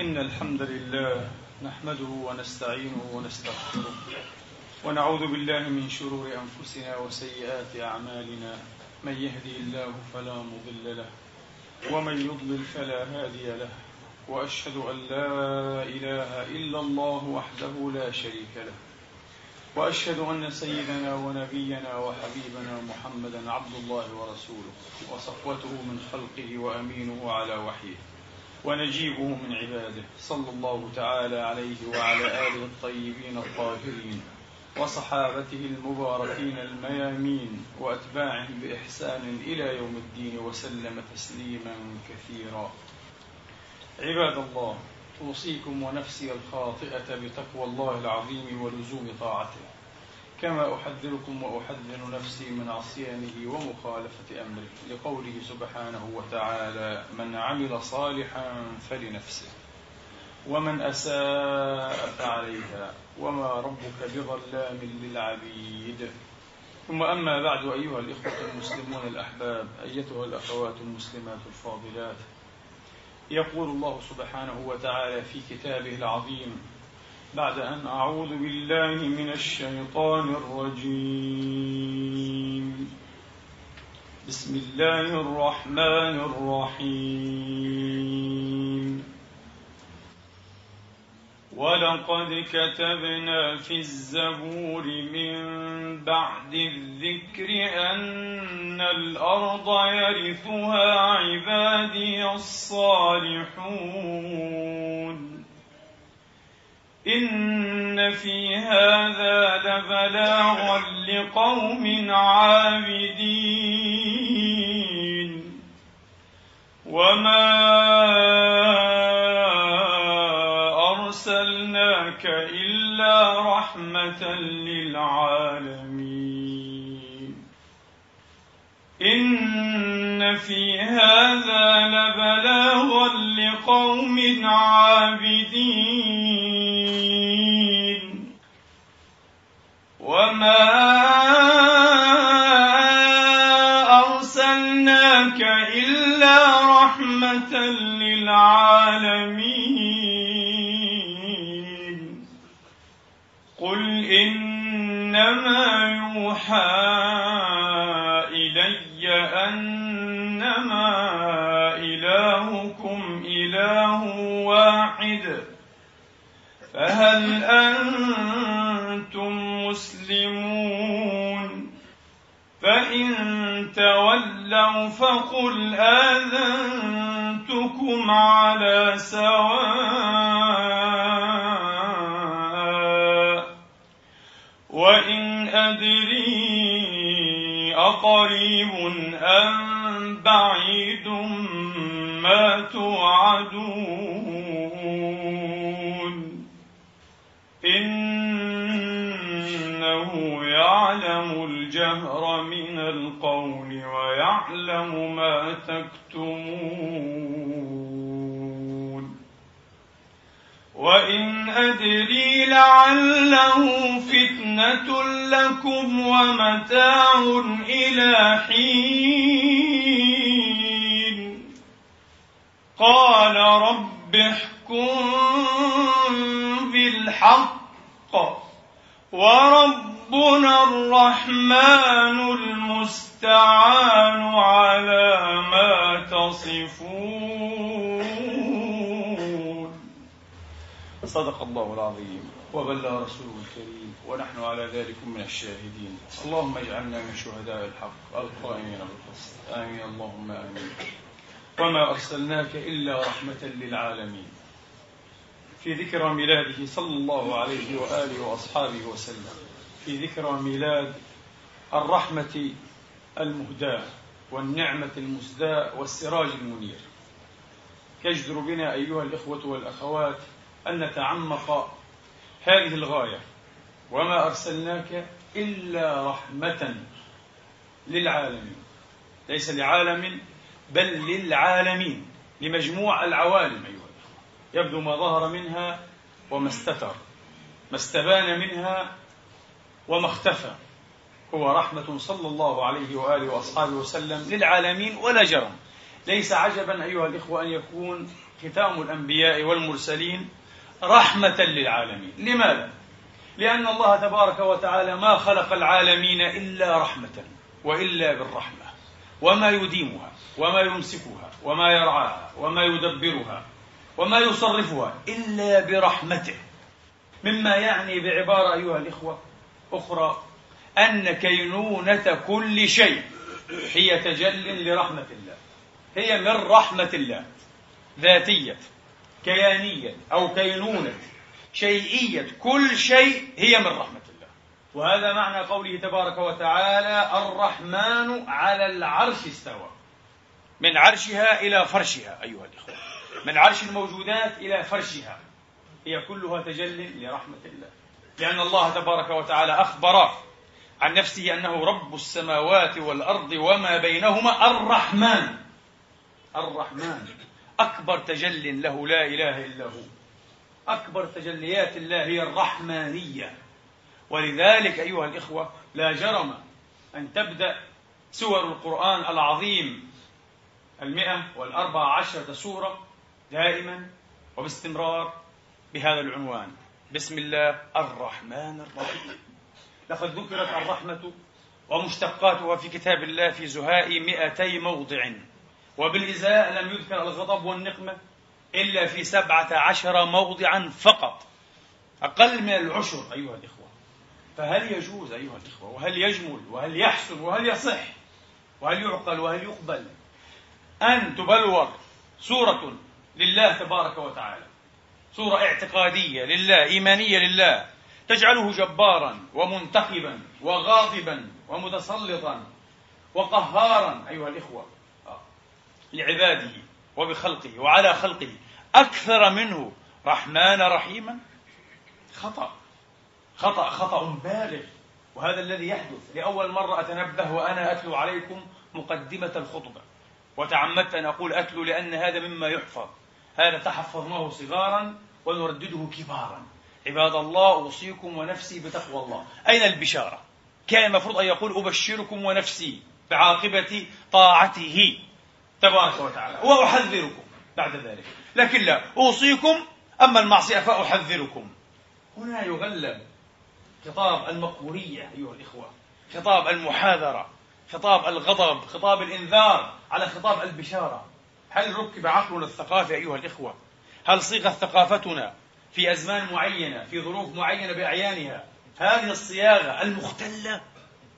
إن الحمد لله نحمده ونستعينه ونستغفره ونعوذ بالله من شرور أنفسنا وسيئات أعمالنا. من يهدي الله فلا مضل له ومن يضلل فلا هادي له. وأشهد أن لا إله إلا الله وحده لا شريك له. وأشهد أن سيدنا ونبينا وحبيبنا محمدا عبد الله ورسوله وصفوته من خلقه وأمينه على وحيه. ونجيبه من عباده. صلى الله تعالى عليه وعلى آله الطيبين الطاهرين وصحابته المباركين الميامين وأتباعهم بإحسان إلى يوم الدين وسلم تسليما كثيرا. عباد الله أوصيكم ونفسي الخاطئة بتقوى الله العظيم ولزوم طاعته. كما أحذركم وأحذر نفسي من عصيانه ومخالفة أمره لقوله سبحانه وتعالى من عمل صالحا فلنفسه ومن أساء فعليها وما ربك بظلام للعبيد. ثم أما بعد أيها الإخوة المسلمون الأحباب أيتها الأخوات المسلمات الفاضلات يقول الله سبحانه وتعالى في كتابه العظيم بعد أن أعوذ بالله من الشيطان الرجيم. بسم الله الرحمن الرحيم. ولقد كتبنا في الزبور من بعد الذكر أن الأرض يرثها عبادي الصالحون. إن في هذا لبلاغا لقوم عابدين وما أرسلناك إلا رحمة للعالمين إن في هذا لبلاغا لقوم عابدين وما أرسلناك إلا رحمة للعالمين. قل إنما يوحى إلي أنما إلهكم إله واحد. فهل أنتم مسلمون؟ فإن تولوا فقل آذنتكم على سواء. وإن أدري أقريب أم بعيد ما توعدون. يعلم الجهر من القول ويعلم ما تكتمون. وإن أدري لعله فتنة لكم ومتاع إلى حين. قال رب احكم بالحق. وربنا الرحمن المستعان على ما تصفون. صدق الله العظيم. وبلغ رسوله الكريم. ونحن على ذلك من الشاهدين. اللهم اجعلنا من شهداء الحق القائمين بالقسط. آمين. اللهم آمين. وما أرسلناك إلا رحمة للعالمين. في ذكرى ميلاده صلى الله عليه وآله وأصحابه وسلم. في ذكرى ميلاد الرحمة المهداة والنعمة المسداة والسراج المنير. يجدر بنا أيها الإخوة والأخوات أن نتعمق هذه الغاية وما أرسلناك إلا رحمة للعالمين. ليس لعالم بل للعالمين لمجموع العوالم الاخوه يبدو ما ظهر منها وما استتر ما استبان منها وما اختفى. هو رحمة صلى الله عليه وآله وأصحابه وسلم للعالمين ولا جرم. ليس عجبا أيها الإخوة أن يكون ختام الأنبياء والمرسلين رحمة للعالمين. لماذا؟ لأن الله تبارك وتعالى ما خلق العالمين إلا رحمة وإلا بالرحمة وما يديمها وما يمسكها وما يرعاها وما يدبرها. وما يصرفها إلا برحمته. مما يعني بعبارة أيها الإخوة أخرى أن كينونة كل شيء هي تجل لرحمة الله. هي من رحمة الله. ذاتية كيانية أو كينونة شيئية كل شيء هي من رحمة الله. وهذا معنى قوله تبارك وتعالى الرحمن على العرش استوى. من عرشها إلى فرشها أيها الإخوة. من عرش الموجودات إلى فرشها. هي كلها تجل لرحمة الله. لأن الله تبارك وتعالى أخبر عن نفسه أنه رب السماوات والأرض وما بينهما الرحمن. الرحمن. أكبر تجل له لا إله إلا هو. أكبر تجليات الله هي الرحمانية. ولذلك أيها الإخوة لا جرم أن تبدأ سور القرآن العظيم المئة والأربع عشرة سورة دائما وباستمرار بهذا العنوان. بسم الله الرحمن الرحيم. لقد ذكرت الرحمة ومشتقاتها في كتاب الله في زهاء مئتي موضع. وبالإزاء لم يذكر الغضب والنقمة إلا في سبعة عشر موضعا فقط. أقل من العشر أيها الإخوة. فهل يجوز أيها الإخوة؟ وهل يجمل؟ وهل يحسن؟ وهل يصح؟ وهل يعقل؟ وهل يقبل؟ أن تبلور سورة لله تبارك وتعالى. سورة اعتقادية لله إيمانية لله. تجعله جبارا ومنتقبا وغاضبا ومتسلطا وقهارا أيها الإخوة لعباده وبخلقه وعلى خلقه. أكثر منه رحمن رحيما. خطأ خطأ خطأ بالغ. وهذا الذي يحدث لأول مرة أتنبه وأنا أتلو عليكم مقدمة الخطبة. وتعمدت أن أقول أتلو لأن هذا مما يحفظ. هذا تحفظناه صغارا ونردده كبارا. عباد الله أوصيكم ونفسي بتقوى الله. أين البشارة؟ كان المفروض أن يقول أبشركم ونفسي بعاقبة طاعته. تبارك وتعالى. وأحذركم بعد ذلك. لكن لا أوصيكم أما المعصية فأحذركم. هنا يغلب خطاب المقبورية أيها الإخوة خطاب المحاذرة خطاب الغضب خطاب الإنذار على خطاب البشارة. هل ركب عقلنا الثقافي أيها الإخوة؟ هل صيغت ثقافتنا في أزمان معينة في ظروف معينة بأعيانها؟ هذه الصياغة المختلة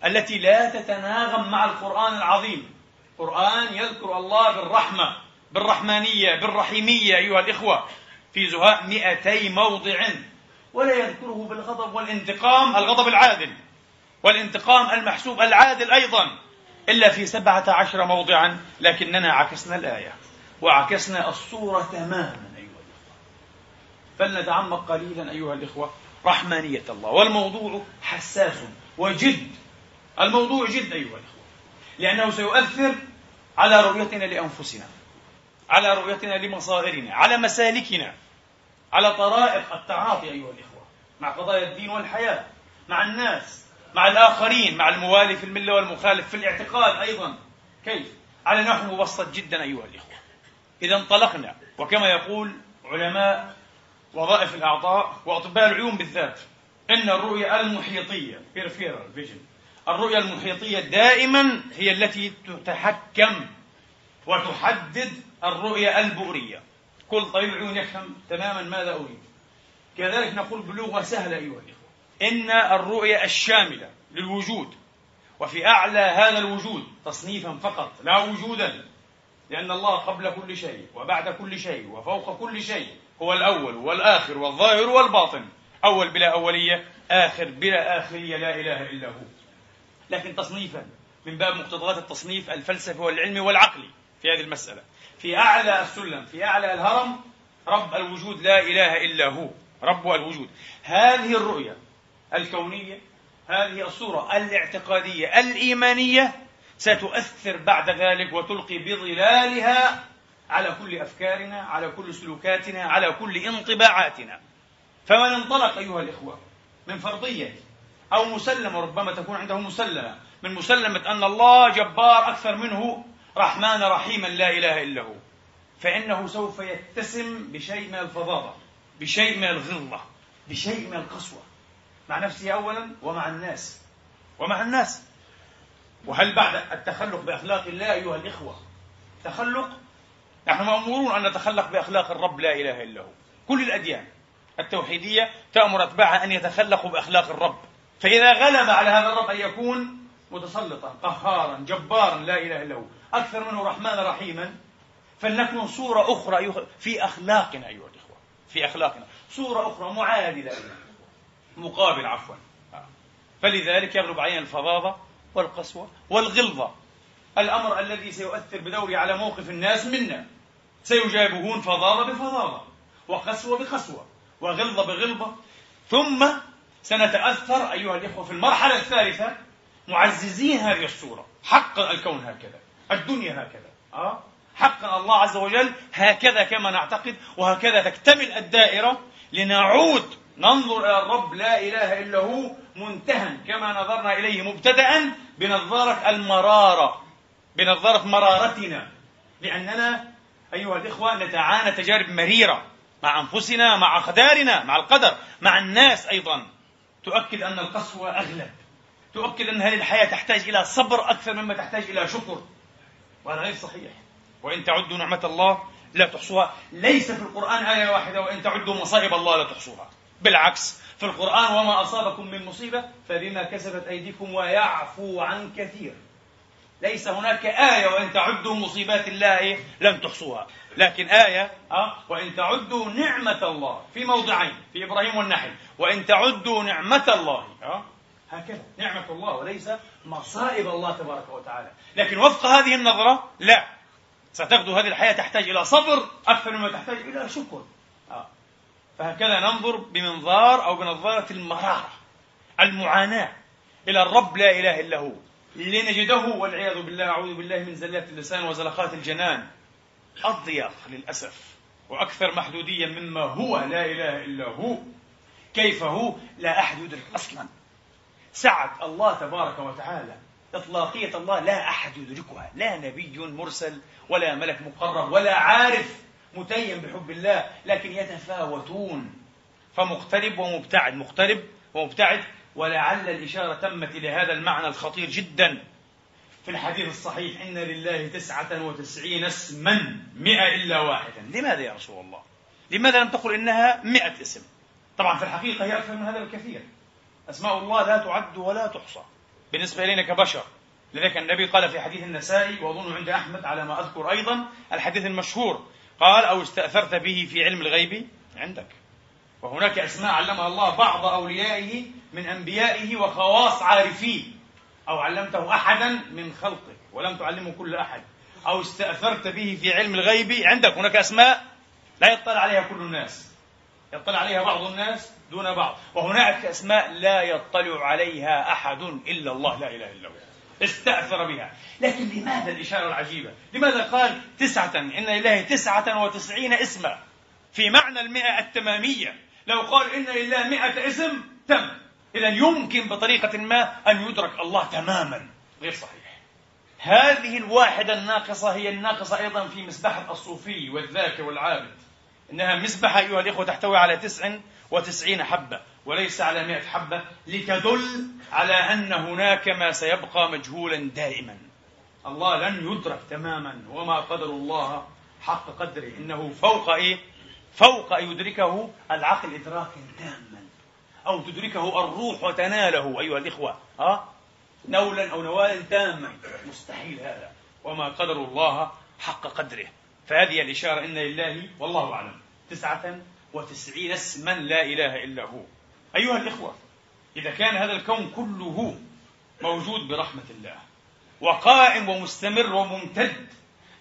التي لا تتناغم مع القرآن العظيم. قرآن يذكر الله بالرحمة بالرحمانية بالرحيمية أيها الإخوة في زهاء مئتي موضع ولا يذكره بالغضب والانتقام الغضب العادل والانتقام المحسوب العادل أيضا إلا في سبعة عشر موضعا لكننا عكسنا الآية. وعكسنا الصورة تماما أيها الإخوة. فلنتعمق قليلا أيها الإخوة رحمانية الله. والموضوع حساس وجد. الموضوع جد أيها الإخوة. لأنه سيؤثر على رؤيتنا لأنفسنا على رؤيتنا لمصائرنا على مسالكنا على طرائق التعاطي أيها الإخوة مع قضايا الدين والحياة مع الناس مع الآخرين مع الموالي في الملة والمخالف في الاعتقاد أيضا. كيف؟ على نحو مبسط جدا أيها الإخوة. إذا انطلقنا. وكما يقول علماء وظائف الأعضاء وأطباء العيون بالذات إن الرؤية المحيطية الرؤية المحيطية دائما هي التي تتحكم وتحدد الرؤية البؤرية. كل طبيب عيون يفهم تماما ماذا أريد. كذلك نقول بلغة سهلة أيها الإخوة. إن الرؤية الشاملة للوجود وفي أعلى هذا الوجود تصنيفا فقط لا وجودا لأن الله قبل كل شيء وبعد كل شيء وفوق كل شيء هو الأول والآخر والظاهر والباطن. أول بلا أولية آخر بلا آخرية لا إله إلا هو. لكن تصنيفا من باب مقتضيات التصنيف الفلسفي والعلمي والعقلي في هذه المسألة. في أعلى السلم في أعلى الهرم رب الوجود لا إله إلا هو. رب الوجود. هذه الرؤية الكونية هذه الصورة الاعتقادية الإيمانية ستؤثر بعد ذلك وتلقي بظلالها على كل أفكارنا على كل سلوكاتنا على كل انطباعاتنا. فمن انطلق أيها الإخوة من فرضية أو مسلمة ربما تكون عنده مسلمة من مسلمة أن الله جبار أكثر منه رحمن رحيما لا إله إلا هو فإنه سوف يتسم بشيء من الفظاظة بشيء من الغلظة بشيء من القسوة مع نفسه أولا ومع الناس ومع الناس. وهل بعد التخلق بأخلاق الله أيها الإخوة؟ تخلق؟ نحن مأمورون أن نتخلق بأخلاق الرب لا إله إلا هو. كل الأديان التوحيدية تأمر أتباعها أن يتخلقوا بأخلاق الرب. فإذا غلب على هذا الرب أن يكون متسلطا قهارا جبارا لا إله إلا هو. أكثر منه رحمن رحيما. فلنكن صورة أخرى في أخلاقنا أيها الإخوة. في أخلاقنا. صورة أخرى معادلة مقابل عفوا. فلذلك يغلب علينا الفظاظة والقسوة والغلظة. الأمر الذي سيؤثر بدوره على موقف الناس منا. سيجابهون فظاظة بفظاظة وقسوة بقسوة وغلظة بغلظة. ثم سنتأثر أيها الإخوة في المرحلة الثالثة معززين هذه الصورة. حقا الكون هكذا الدنيا هكذا أه؟ حقا الله عز وجل هكذا كما نعتقد وهكذا تكتمل الدائرة. لنعود ننظر إلى الرب لا إله إلا هو منتهى كما نظرنا إليه مبتدأ بنظارة المرارة بنظارة مرارتنا. لأننا أيها الإخوة نتعانى تجارب مريرة مع أنفسنا مع أقدارنا مع القدر مع الناس أيضا. تؤكد أن القسوة أغلب. تؤكد أن هذه الحياة تحتاج إلى صبر أكثر مما تحتاج إلى شكر. وهذا غير صحيح. وإن تعدوا نعمة الله لا تحصوها. ليس في القرآن آية واحدة وإن تعدوا مصائب الله لا تحصوها. بالعكس في القرآن وما أصابكم من مصيبة فبما كسبت أيديكم ويعفو عن كثير. ليس هناك آية وإن تعدوا مصيبات الله لن تحصوها. لكن آية أه وإن تعدوا نعمة الله في موضعين في إبراهيم والنحل. وإن تعدوا نعمة الله أه هكذا. نعمة الله وليس مصائب الله تبارك وتعالى. لكن وفق هذه النظرة لا. ستغدو هذه الحياة تحتاج إلى صبر أكثر مما تحتاج إلى شكر. فهكذا ننظر بمنظار أو بنظارة المرارة المعاناة إلى الرب لا إله إلا هو لنجده والعياذ بالله أعوذ بالله من زلات اللسان وزلقات الجنان. أضيق للأسف وأكثر محدوديا مما هو لا إله إلا هو. كيف هو؟ لا أحد يدرك أصلا. سعة الله تبارك وتعالى إطلاقية الله لا أحد يدركها لا نبي مرسل ولا ملك مقرب ولا عارف متيم بحب الله لكن يتفاوتون. فمقترب ومبتعد مقترب ومبتعد ولعل الإشارة تمت إلى هذا المعنى الخطير جدا. في الحديث الصحيح إن لله تسعة وتسعين اسما مئة إلا واحدا. لماذا يا رسول الله؟ لماذا لم تقل إنها مئة اسم؟ طبعا في الحقيقة هي أكثر من هذا الكثير. أسماء الله لا تعد ولا تحصى. بالنسبة إلينا كبشر لذلك النبي قال في حديث النسائي وأظن عند أحمد على ما أذكر أيضا الحديث المشهور قال أو استأثرت به في علم الغيب؟ عندك. وهناك أسماء علمها الله بعض أوليائه من أنبيائه وخواص عارفيه أو علمته أحدا من خلقك ولم تعلمه كل أحد. أو استأثرت به في علم الغيب؟ عندك. هناك أسماء لا يطلع عليها كل الناس. يطلع عليها بعض الناس دون بعض. وهناك أسماء لا يطلع عليها أحد إلا الله لا إله إلا هو استأثر بها. لكن لماذا الإشارة العجيبة؟ لماذا قال تسعة؟ إن لله تسعة وتسعين اسما. في معنى المئة التمامية. لو قال إن لله مئة اسم تم. إذا يمكن بطريقة ما أن يدرك الله تماما. غير صحيح. هذه الواحدة الناقصة هي الناقصة أيضا في مسبحة الصوفي والذاكر والعابد. إنها مسبحة أيها الإخوة تحتوي على تسع وتسعين حبة. وليس على مئة حبة لتدل على أن هناك ما سيبقى مجهولا دائما. الله لن يدرك تماما وما قدر الله حق قدره. إنه فوق إيه؟ فوق يدركه العقل إدراكا تاما. أو تدركه الروح وتناله أيها الإخوة. أه؟ نولا أو نوالا تاما. مستحيل هذا. وما قدر الله حق قدره. فهذه الإشارة إن لله والله أعلم. تسعة وتسعين اسما لا إله إلا هو. أيها الإخوة إذا كان هذا الكون كله موجود برحمة الله وقائم ومستمر وممتد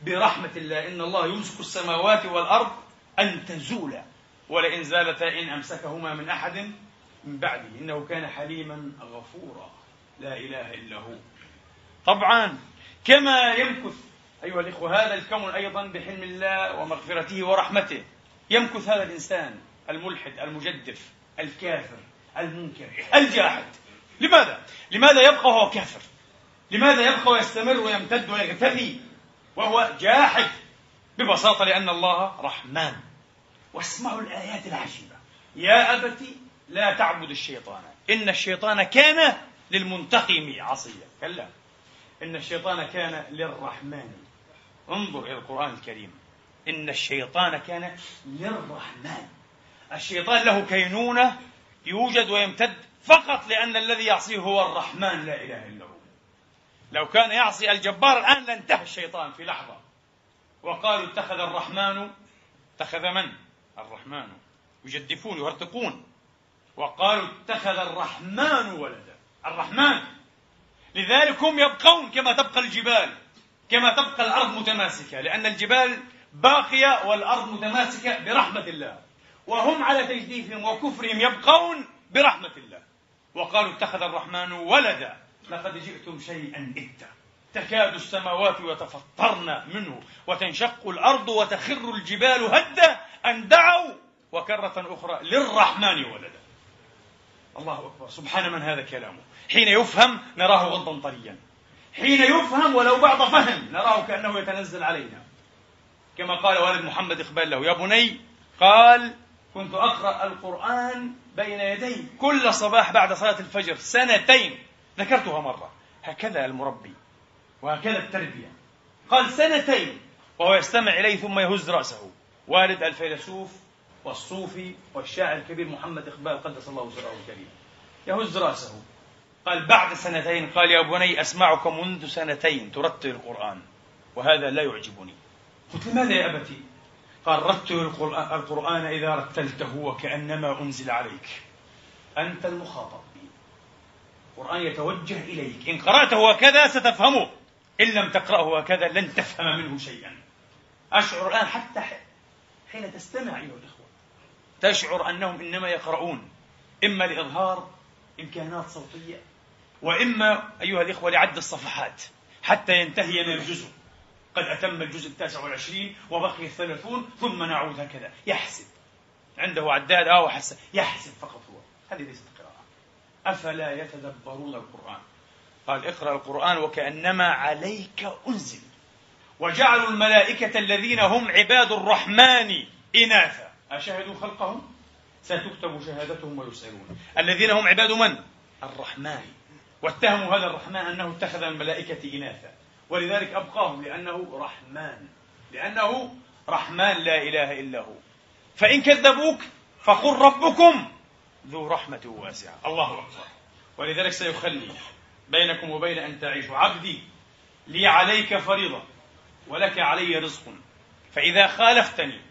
برحمة الله إن الله يمسك السماوات والأرض أن تزولا ولئن زالتا إن أمسكهما من أحد من بعده. إنه كان حليما غفورا. لا إله إلا هو. طبعا كما يمكث أيها الإخوة هذا الكون أيضا بحلم الله ومغفرته ورحمته يمكث هذا الإنسان الملحد المجدف الكافر المنكر الجاحد لماذا؟ لماذا يبقى وهو كافر؟ لماذا يبقى ويستمر ويمتد ويغتفي وهو جاحد؟ ببساطة لأن الله رحمن. واسمعوا الآيات العجيبة. يا أبت لا تعبد الشيطان. إن الشيطان كان للمنتقم عصيا. كلا. إن الشيطان كان للرحمن. انظر إلى القرآن الكريم. إن الشيطان كان للرحمن. الشيطان له كينونة يوجد ويمتد فقط لأن الذي يعصيه هو الرحمن لا إله إلا هو. لو كان يعصي الجبار الآن لانتهى الشيطان في لحظة. وقالوا اتخذ الرحمن اتخذ من؟ الرحمن. يجدفون يهرطقون وقالوا اتخذ الرحمن ولدا. الرحمن. لذلك هم يبقون كما تبقى الجبال كما تبقى الأرض متماسكة لأن الجبال باقية والأرض متماسكة برحمة الله. وهم على تجديفهم وكفرهم يبقون برحمة الله. وقالوا اتخذ الرحمن ولدا. لقد جئتم شيئا إدا. تكاد السماوات يتفطرن منه وتنشق الأرض وتخر الجبال هدا أن دعوا وكرة أخرى للرحمن ولدا. الله أكبر. سبحان من هذا كلامه. حين يفهم نراه غضا طريا. حين يفهم ولو بعض فهم نراه كأنه يتنزل علينا. كما قال والد محمد إقبال له. يا بني قال كنت أقرأ القرآن بين يدي كل صباح بعد صلاة الفجر سنتين. ذكرتها مرة. هكذا المربي. وهكذا التربية. قال سنتين. وهو يستمع إليه ثم يهز رأسه. والد الفيلسوف والصوفي والشاعر الكبير محمد إقبال قدس الله سره الكريم. يهز رأسه. قال بعد سنتين قال يا بني أسمعك منذ سنتين ترتل القرآن. وهذا لا يعجبني. قلت لماذا يا أبتي؟ قال رتل القرآن إذا رتلته وكأنما أنزل عليك. أنت المخاطب. القرآن يتوجه إليك. إن قرأته هكذا ستفهمه. إن لم تقرأه هكذا لن تفهم منه شيئا. أشعر الآن حتى حين تستمع أيها الإخوة. تشعر أنهم إنما يقرؤون. إما لإظهار إمكانات صوتية وإما أيها الإخوة لعد الصفحات حتى ينتهي من الجزء قد أتم الجزء التاسع والعشرين وبقي الثلاثون ثم نعود هكذا. يحسب. عنده عداد آه وحسب يحسب فقط هو. هذه ليست قراءة. أفلا يتدبرون القرآن؟ قال اقرأ القرآن وكأنما عليك أنزل. وجعلوا الملائكة الذين هم عباد الرحمن إناثا. أشهدوا خلقهم؟ ستكتب شهادتهم ويسألون. الذين هم عباد من؟ الرحمن. واتهموا هذا الرحمن أنه اتخذ الملائكة إناثا. ولذلك أبقاهم لأنه رحمن. لأنه رحمن لا إله إلا هو. فإن كذبوك فقل ربكم ذو رحمة واسعة. الله أكبر. ولذلك سيخلي بينكم وبين أن تعيشوا عبدي. لي عليك فريضة ولك علي رزق. فإذا خالفتني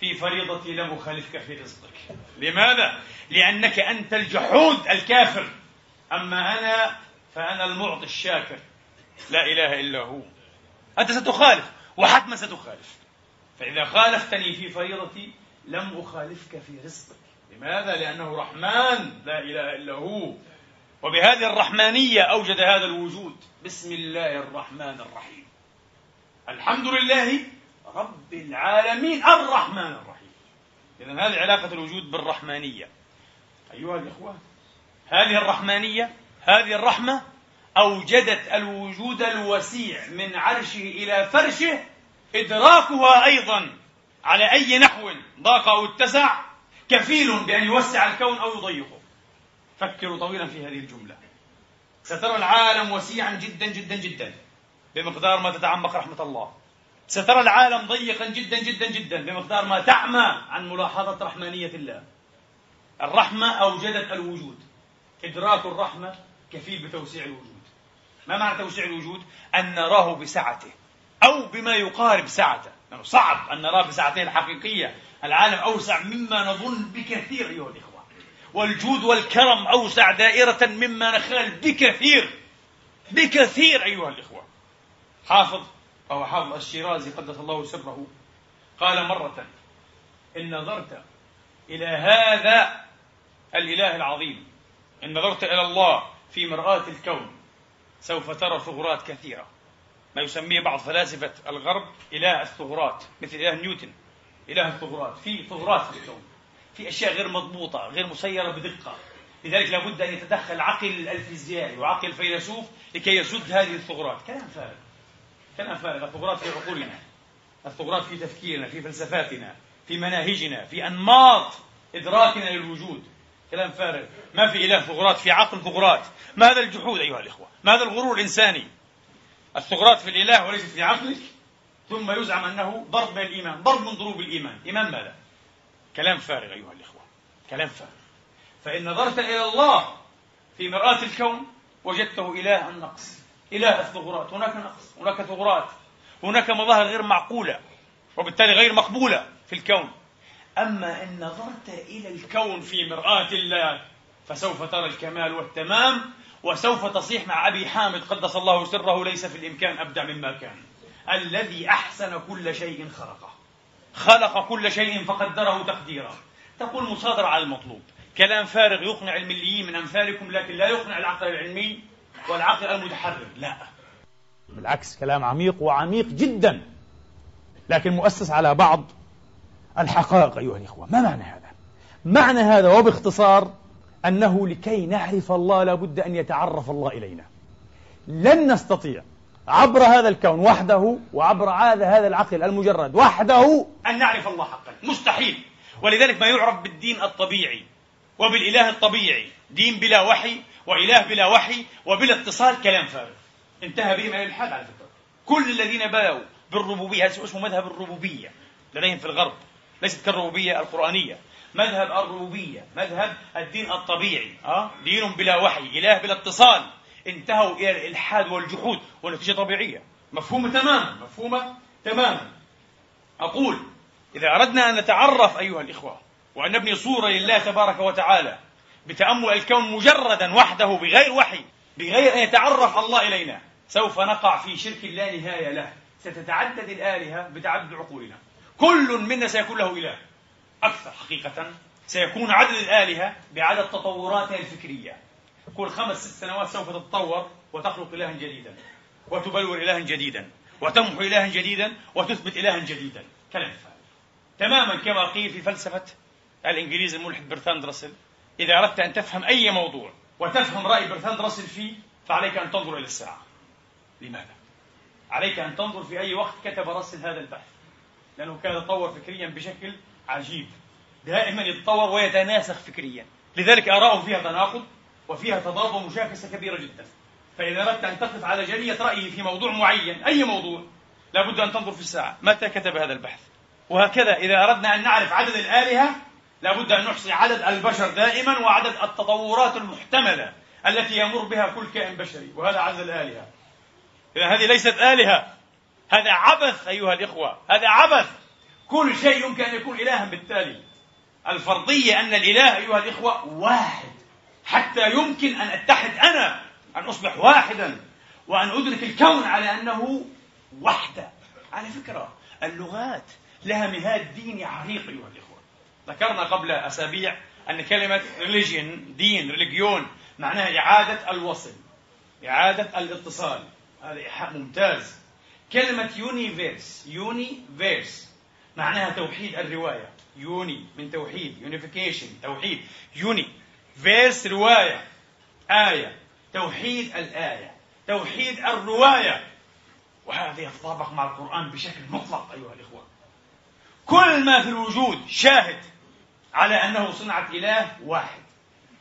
في فريضتي لم أخالفك في رزقك. لماذا؟ لأنك أنت الجحود الكافر. أما أنا فأنا المعطي الشاكر. لا إله إلا هو. أنت ستخالف وحتما ستخالف. فإذا خالفتني في فريضتي لم أخالفك في رزقك. لماذا؟ لأنه رحمن. لا إله إلا هو. وبهذه الرحمانية أوجد هذا الوجود. بسم الله الرحمن الرحيم. الحمد لله رب العالمين الرحمن الرحيم. إذا هذه علاقة الوجود بالرحمانية. أيها الإخوة هذه الرحمانية هذه الرحمة أوجدت الوجود الوسيع من عرشه إلى فرشه إدراكها أيضا على أي نحو ضاق أو اتسع كفيل بأن يوسع الكون أو يضيقه. فكروا طويلا في هذه الجملة. سترى العالم وسيعا جدا جدا جدا بمقدار ما تتعمق رحمة الله. سترى العالم ضيقا جدا جدا جدا بمقدار ما تعمى عن ملاحظة رحمانية الله. الرحمة أوجدت الوجود. إدراك الرحمة كفيل بتوسيع الوجود. ما معنى توسيع الوجود؟ أن نراه بسعته أو بما يقارب سعته. لأنه صعب أن نراه بسعته الحقيقية. العالم أوسع مما نظن بكثير أيها الإخوة. والجود والكرم أوسع دائرة مما نخال بكثير. بكثير أيها الإخوة. حافظ أو حافظ الشيرازي قدس الله سره قال مرة إن نظرت إلى هذا الإله العظيم إن نظرت إلى الله في مرآة الكون سوف ترى ثغرات كثيرة. ما يسميه بعض فلاسفة الغرب إله الثغرات مثل إله نيوتن. إله الثغرات. في ثغرات في الكون. في أشياء غير مضبوطة غير مسيرة بدقة. لذلك لابد أن يتدخل عقل الفيزيائي وعقل الفيلسوف لكي يسد هذه الثغرات. كلام فارغ. كلام فارغ. الثغرات في عقولنا. الثغرات في تفكيرنا في فلسفاتنا في مناهجنا في أنماط إدراكنا للوجود. كلام فارغ. ما في إله ثغرات في عقل ثغرات. ما هذا الجحود أيها الإخوة؟ ما هذا الغرور الإنساني؟ الثغرات في الإله وليست في عقلك ثم يزعم أنه ضرب من الإيمان. ضرب من ضروب الإيمان. إيمان ماذا؟ كلام فارغ أيها الإخوة. كلام فارغ. فإن نظرت إلى الله في مرآة الكون وجدته إله النقص. إله الثغرات. هناك نقص. هناك ثغرات. هناك مظاهر غير معقولة وبالتالي غير مقبولة في الكون. أما إن نظرت إلى الكون في مرآة الله فسوف ترى الكمال والتمام وسوف تصيح مع أبي حامد قدس الله سره ليس في الإمكان أبدع مما كان. الذي أحسن كل شيء خلقه. خلق كل شيء فقدره تقديرا. تقول مصادرة على المطلوب. كلام فارغ يقنع المليين من أمثالكم لكن لا يقنع العقل العلمي والعقل المتحرر. لا. بالعكس كلام عميق وعميق جدا. لكن مؤسس على بعض الحقائق أيها الإخوة. ما معنى هذا؟ معنى هذا وباختصار أنه لكي نعرف الله لابد أن يتعرف الله إلينا. لن نستطيع عبر هذا الكون وحده وعبر هذا هذا العقل المجرد وحده أن نعرف الله حقا. مستحيل. ولذلك ما يعرف بالدين الطبيعي وبالإله الطبيعي. دين بلا وحي وإله بلا وحي وبلا اتصال كلام فارغ. انتهى بهم إلى الحال على فكرة. كل الذين بدأوا بالربوبية هذا اسمه مذهب الربوبية. لديهم في الغرب ليست كالربوبية القرآنية. مذهب الربوبية مذهب الدين الطبيعي أه؟ دين بلا وحي إله بلا اتصال. انتهوا إلى الإلحاد والجحود ونتيجة طبيعية. مفهومة تماما مفهومة تماما. أقول إذا أردنا أن نتعرف أيها الإخوة وأن نبني صورة لله تبارك وتعالى بتأمل الكون مجردا وحده بغير وحي بغير أن يتعرف الله إلينا سوف نقع في شرك لا نهاية له. ستتعدد الآلهة بتعدد عقولنا. كل منا سيكون له إله. أكثر حقيقة سيكون عدد الآلهة بعدد تطوراتها الفكرية. كل خمس ست سنوات سوف تتطور وتخلق إلها جديدا وتبلور إلها جديدا وتمحو إلها جديدا وتثبت إلها جديدا. كلام فارغ تماما كما قيل في الفيلسوف الإنجليزي الملحد برتاند راسل إذا أردت أن تفهم أي موضوع وتفهم رأي برتاند راسل فيه فعليك أن تنظر إلى الساعة. لماذا؟ عليك أن تنظر في أي وقت كتب راسل هذا البحث لأنه كان يتطور فكريا بشكل عجيب. دائما يتطور ويتناسخ فكريا. لذلك آراؤه فيها تناقض وفيها تضاد ومشاكسة كبيرة جدا. فإذا أردت أن تقف على جلية رأيه في موضوع معين أي موضوع لابد أن تنظر في الساعة. متى كتب هذا البحث؟ وهكذا إذا أردنا أن نعرف عدد الآلهة لابد أن نحصي عدد البشر دائما وعدد التطورات المحتملة التي يمر بها كل كائن بشري. وهذا عدد الآلهة. إذا هذه ليست آلهة هذا عبث أيها الإخوة هذا عبث. كل شيء يمكن أن يكون إلها بالتالي. الفرضية أن الإله أيها الإخوة واحد. حتى يمكن أن أتحد أنا أن أصبح واحدا وأن أدرك الكون على أنه وحدة. على فكرة اللغات لها مهاد ديني عريق أيها الإخوة. ذكرنا قبل أسابيع أن كلمة religion دين religion معناها إعادة الوصل إعادة الاتصال. هذا إيحاء ممتاز. كلمة universe universe معناها توحيد الرواية. uni من توحيد unification توحيد. uni. verse رواية. آية. توحيد الآية. توحيد الرواية. وهذا يتطابق مع القرآن بشكل مطلق أيها الإخوة. كل ما في الوجود شاهد على أنه صنعة إله واحد.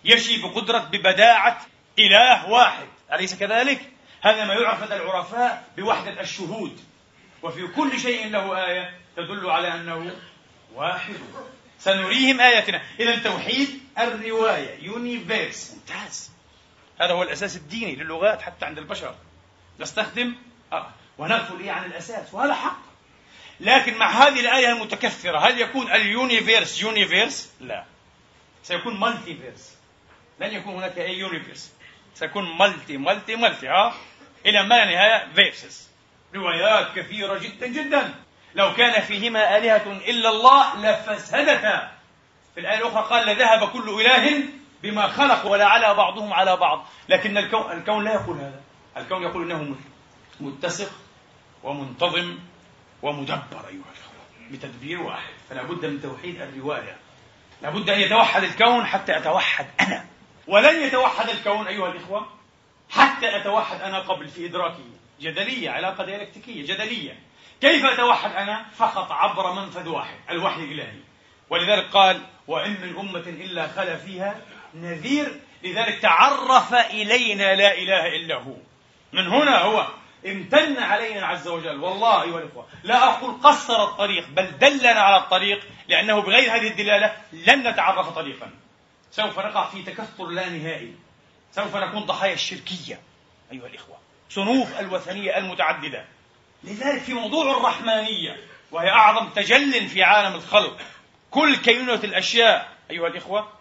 يشي بقدرة ببداعة إله واحد. أليس كذلك؟ هذا ما يعرف لدى العرفاء بوحدة الشهود. وفي كل شيء له آية. تدل على أنه واحد. سنريهم آياتنا. إذا توحيد الرواية. universe ممتاز. هذا هو الأساس الديني للغات حتى عند البشر. نستخدم آه. ونغفل إيه عن الأساس. وهذا حق. لكن مع هذه الآية المتكثرة هل يكون ال universe universe؟ لا. سيكون multiverse لن يكون هناك أي universe. سيكون multi multi multi ها إلى ما لا نهاية فيرسز روايات كثيرة جدا جدا. لو كان فيهما آلهة إلا الله لفسدتا. في الآية الأخرى قال لذهب كل إله بما خلق ولا على بعضهم على بعض. لكن الكون, الكون لا يقول هذا. الكون يقول إنه متسق ومنتظم ومدبر أيها الأخوة بتدبير واحد. فلا بد من توحيد الرواية. لا بد أن يتوحد الكون حتى أتوحد أنا. ولن يتوحد الكون أيها الإخوة حتى أتوحد أنا قبل في إدراكه. جدلية علاقة ديالكتيكية جدلية. كيف أتوحد أنا؟ فقط عبر منفذ واحد الوحي الإلهي. ولذلك قال وإن من أمة إلا خلا فيها نذير لذلك تعرف إلينا لا إله إلا هو. من هنا هو امتن علينا عز وجل. والله أيها الإخوة لا أقول قصر الطريق بل دلنا على الطريق لأنه بغير هذه الدلالة لن نتعرف طريقا. سوف نقع في تكثر لا نهائي. سوف نكون ضحايا الشركية أيها الإخوة صنوف الوثنية المتعددة. لذلك في موضوع الرحمانية وهي أعظم تجل في عالم الخلق كل كينونة الأشياء أيها الإخوة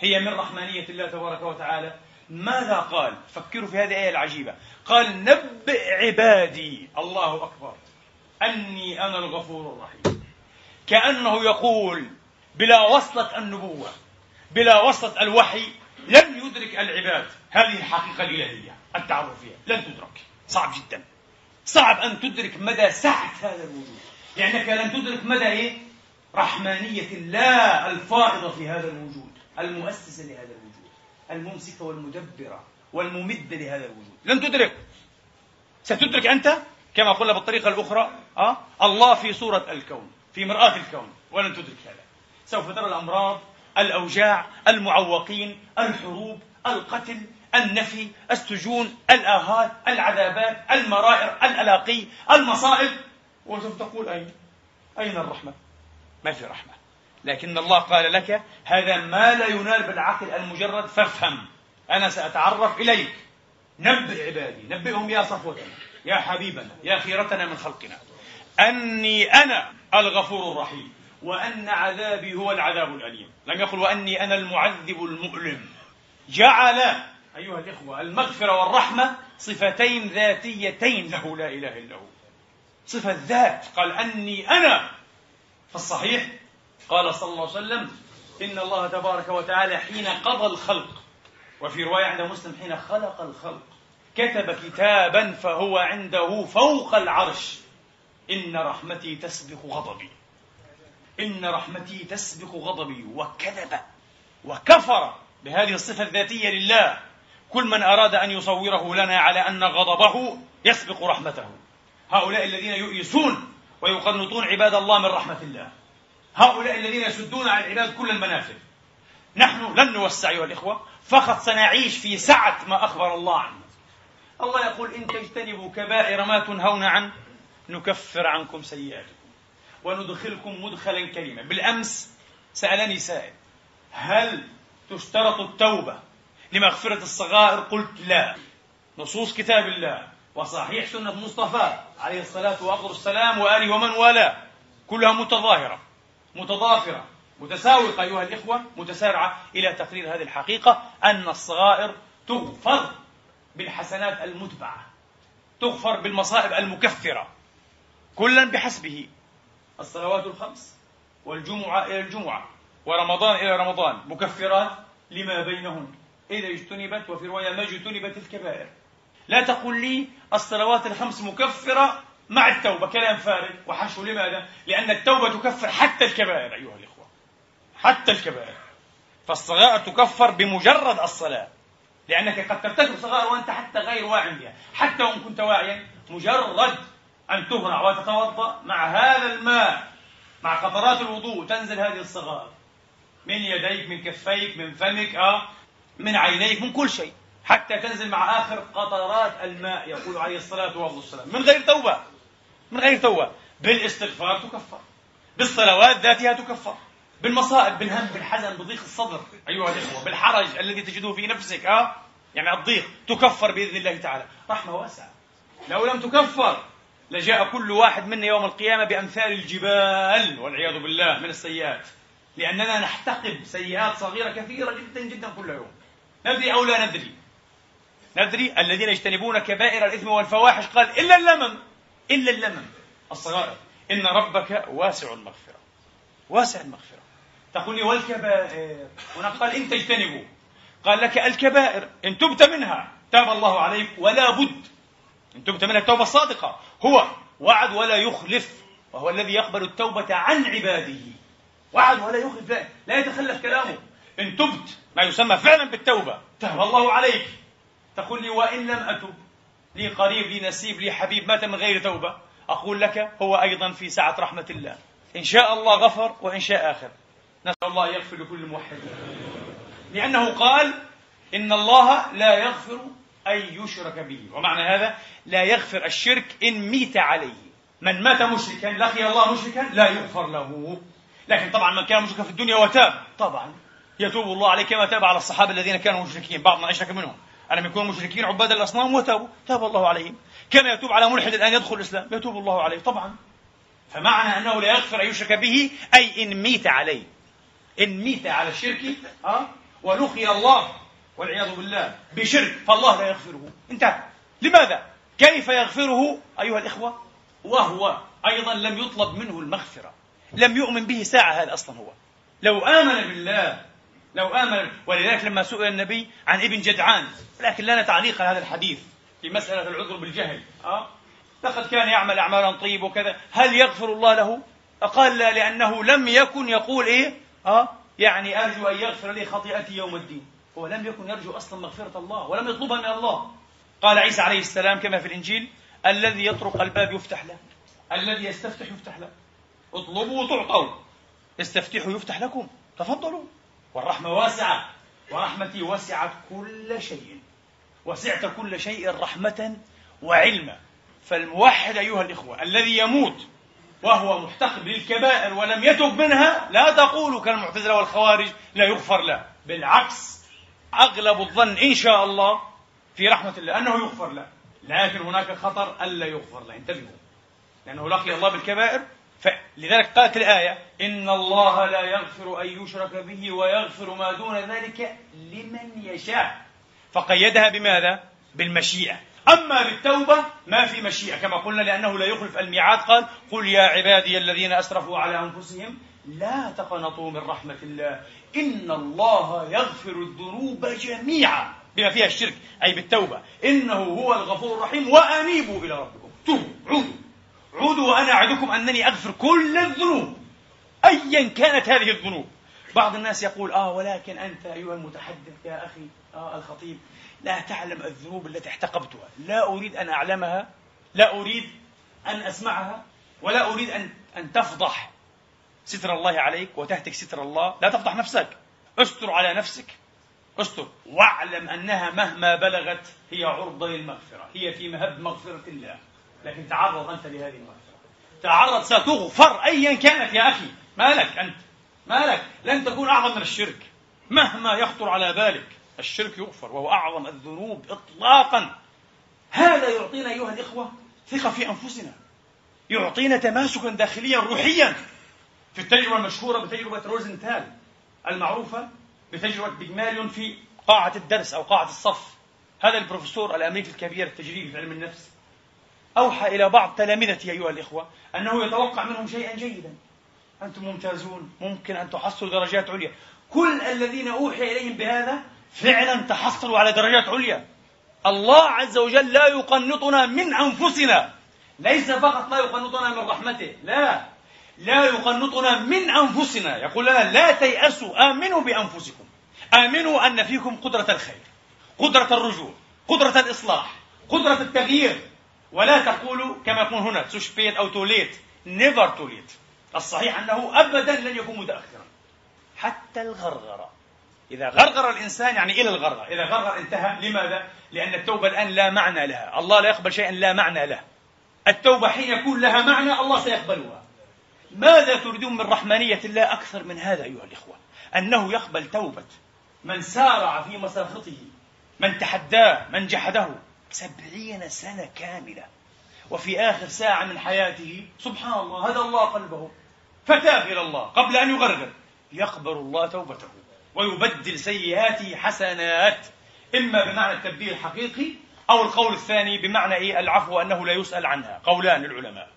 هي من رحمانية الله تبارك وتعالى. ماذا قال؟ فكروا في هذه الآية العجيبة. قال نبئ عبادي. الله أكبر. أني أنا الغفور الرحيم. كأنه يقول بلا وصلة النبوة بلا وصلة الوحي لن يدرك العباد. هذه الحقيقة الإلهية التعرفية. لن تدرك. صعب جدا. صعب أن تدرك مدى سعة هذا الوجود. لأنك لن تدرك مدى إيه؟ رحمانية الله الفائضة في هذا الوجود المؤسسة لهذا الوجود الممسكة والمدبرة والممدة لهذا الوجود. لن تدرك. ستدرك أنت؟ كما قلنا بالطريقة الأخرى أه؟ الله في صورة الكون في مرآة الكون ولن تدرك هذا. سوف ترى الأمراض الأوجاع المعوقين الحروب القتل النفي السجون الآهات العذابات المرائر الألاقي المصائب. وسوف تقول أين؟ أين الرحمة؟ ما في رحمة. لكن الله قال لك هذا ما لا ينال بالعقل المجرد فافهم. أنا سأتعرف إليك. نبئ عبادي نبئهم يا صفوتنا يا حبيبنا يا خيرتنا من خلقنا. أني أنا الغفور الرحيم وأن عذابي هو العذاب الأليم. لم يقل وأني أنا المعذب المؤلم. جعل أيها الإخوة المغفرة والرحمة صفتين ذاتيتين له لا إله إلا هو. صفة ذات قال أني أنا في الصحيح قال صلى الله عليه وسلم إن الله تبارك وتعالى حين قضى الخلق وفي رواية عند مسلم حين خلق الخلق كتب كتابا فهو عنده فوق العرش. إن رحمتي تسبق غضبي. إن رحمتي تسبق غضبي. وكذب وكفر بهذه الصفة الذاتية لله. كل من أراد أن يصوره لنا على أن غضبه يسبق رحمته. هؤلاء الذين يؤيسون ويقنطون عباد الله من رحمة الله. هؤلاء الذين يسدون على العباد كل المنافذ. نحن لن نوسع أيها الإخوة فقط سنعيش في سعة ما أخبر الله عنه. الله يقول إن تجتنبوا كبائر ما تنهون عنه نكفر عنكم سيئاتكم وندخلكم مدخلا كريما. بالأمس سألني سائل هل تشترط التوبة لمغفرة الصغائر قلت لا. نصوص كتاب الله وصحيح سنة مصطفى عليه الصلاة والسلام وآله ومن والاه. كلها متظاهرة متضافرة متساوقة أيها الإخوة متسارعة إلى تقرير هذه الحقيقة أن الصغائر تغفر بالحسنات المتبعة تغفر بالمصائب المكفرة كلا بحسبه. الصلوات الخمس والجمعة إلى الجمعة ورمضان إلى رمضان مكفرات لما بينهن. إذا اجتنبت وفي رواية ما اجتنبت الكبائر. لا تقل لي الصلوات الخمس مكفرة مع التوبة كلام فارغ. وحشو لماذا؟ لأن التوبة تكفر حتى الكبائر أيها الإخوة. حتى الكبائر. فالصغائر تكفر بمجرد الصلاة. لأنك قد ترتكب صغائر وأنت حتى غير واعي بها حتى وإن كنت واعيا مجرد أن تهرع وتتوضأ مع هذا الماء مع قطرات الوضوء تنزل هذه الصغائر. من يديك من كفيك من فمك آه. من عينيك من كل شيء. حتى تنزل مع آخر قطرات الماء يقول عليه الصلاة والسلام. من غير توبة. من غير توبة. بالاستغفار تكفر. بالصلوات ذاتها تكفر. بالمصائب بالهم بالحزن بضيق الصدر. أيها الإخوة بالحرج الذي تجده في نفسك آه؟ يعني الضيق تكفر بإذن الله تعالى. رحمة واسعة. لو لم تكفر لجاء كل واحد منا يوم القيامة بأمثال الجبال والعياذ بالله من السيئات. لأننا نحتقب سيئات صغيرة كثيرة جدا جدا كل يوم. ندري أو لا ندري. ندري الذين يجتنبون كبائر الإثم والفواحش. قال إلا اللمم. إلا اللمم. الصغائر. إن ربك واسع المغفرة. واسع المغفرة. تقول لي والكبائر. هنا قال إن تجتنبوا. قال لك الكبائر. إن تبت منها. تاب الله عليك ولا بد. إن تبت منها التوبة الصادقة. هو وعد ولا يخلف. وهو الذي يقبل التوبة عن عباده. وعد ولا يخلف. لا, لا يتخلف كلامه. إن تبت ما يسمى فعلا بالتوبة. تاب الله عليك. تقول لي وإن لم أتب لي قريب لي نسيب لي حبيب مات من غير توبة. أقول لك هو أيضا في سعة رحمة الله. إن شاء الله غفر وإن شاء آخر. نسأل الله يغفر لكل موحد. لأنه قال إن الله لا يغفر أن يشرك به. ومعنى هذا لا يغفر الشرك إن ميت عليه. من مات مشركا لقي الله مشركا لا يغفر له. لكن طبعا من كان مشركا في الدنيا وتاب. طبعا. يتوب الله عليه كما تاب على الصحابة الذين كانوا مشركين. بعض من أشرك منهم. ألم يكونوا مشركين عباد الأصنام؟ وتابوا. تاب الله عليهم. كما يتوب على ملحد الآن يدخل الإسلام. يتوب الله عليه. طبعا. فمعنى أنه لا يغفر أن يشرك به أي إن ميت عليه. إن ميت على الشرك أه؟ ولقي الله والعياذ بالله بشرك فالله لا يغفره. انتهى. لماذا؟ كيف يغفره أيها الإخوة؟ وهو أيضا لم يطلب منه المغفرة. لم يؤمن به ساعة هذا أصلا هو. لو آمن بالله لو آمن ولذلك لما سئل النبي عن ابن جدعان لكن لنا تعليق على هذا الحديث في مسألة العذر بالجهل أه؟ لقد كان يعمل أعمالا طيب وكذا هل يغفر الله له؟ قال لا لأنه لم يكن يقول إيه؟ أه؟ يعني أرجو أن يغفر لي خطيئتي يوم الدين هو لم يكن يرجو أصلا مغفرة الله ولم يطلبها من الله قال عيسى عليه السلام كما في الإنجيل الذي يطرق الباب يفتح له الذي يستفتح يفتح له اطلبوا تعطوا استفتحوا يفتح لكم تفضلوا والرحمة واسعة. ورحمتي وسعت كل شيء. وسعت كل شيء رحمة وعلما. فالموحد أيها الإخوة الذي يموت وهو محتقب للكبائر ولم يتب منها لا تقولوا كالمعتزلة والخوارج لا يغفر له. بالعكس أغلب الظن إن شاء الله في رحمة الله أنه يغفر له. لكن هناك خطر ألا يغفر له. انتبهوا. لأنه لقي الله بالكبائر فلذلك قالت الآية إن الله لا يغفر أن يشرك به ويغفر ما دون ذلك لمن يشاء. فقيدها بماذا؟ بالمشيئة. أما بالتوبة ما في مشيئة. كما قلنا لأنه لا يخلف الميعاد. قال قل يا عبادي الذين أسرفوا على أنفسهم لا تقنطوا من رحمة الله. إن الله يغفر الذنوب جميعا بما فيها الشرك أي بالتوبة. إنه هو الغفور الرحيم وأنيبوا إلى ربكم. توبوا. عودوا عودوا وأنا أعدكم أنني أغفر كل الذنوب. أيا كانت هذه الذنوب. بعض الناس يقول آه ولكن أنت أيها المتحدث يا أخي آه الخطيب لا تعلم الذنوب التي احتقبتها. لا أريد أن أعلمها لا أريد أن أسمعها ولا أريد أن أن تفضح ستر الله عليك وتهتك ستر الله. لا تفضح نفسك. استر على نفسك. استر. واعلم أنها مهما بلغت هي عرضة للمغفرة هي في مهب مغفرة الله. لكن تعرض أنت لهذه المغفرة تعرض ستغفر أيا كانت يا أخي. ما لك أنت؟ ما لك لن تكون أعظم من الشرك. مهما يخطر على بالك الشرك يغفر وهو أعظم الذنوب إطلاقا. هذا يعطينا أيها الإخوة ثقة في أنفسنا. يعطينا تماسكا داخليا روحيا. في التجربة المشهورة بتجربة روزنتال المعروفة بتجربة بيجماليون في قاعة الدرس أو قاعة الصف. هذا البروفيسور الأمريكي الكبير التجريبي في علم النفس. أوحى إلى بعض تلامذته أيها الإخوة أنه يتوقع منهم شيئا جيدا. أنتم ممتازون. ممكن أن تحصلوا درجات عليا. كل الذين أوحي إليهم بهذا فعلا تحصلوا على درجات عليا. الله عز وجل لا يقنطنا من أنفسنا. ليس فقط لا يقنطنا من رحمته. لا. لا يقنطنا من أنفسنا. يقول لنا لا تيأسوا. آمنوا بأنفسكم. آمنوا أن فيكم قدرة الخير. قدرة الرجوع. قدرة الإصلاح. قدرة التغيير. ولا تقولوا كما يقول هنا تشبيت أو توليت نيفر توليت الصحيح أنه أبدا لن يكون متأخرا. حتى الغرغرة. إذا غرغر الإنسان يعني إلى الغرغرة. إذا غرغر انتهى لماذا؟ لأن التوبة الآن لا معنى لها. الله لا يقبل شيئا لا معنى له. التوبة حين يكون لها معنى الله سيقبلها. ماذا تريدون من رحمانية الله أكثر من هذا أيها الإخوة؟ أنه يقبل توبة من سارع في مساخطه من تحداه من جحده. سبعين سنة كاملة. وفي آخر ساعة من حياته سبحان الله هدى الله قلبه فتاب إلى الله قبل أن يغرغر يقبل الله توبته ويبدل سيئاته حسنات إما بمعنى التبديل الحقيقي أو القول الثاني بمعنى إيه؟ العفو أنه لا يسأل عنها. قولان للعلماء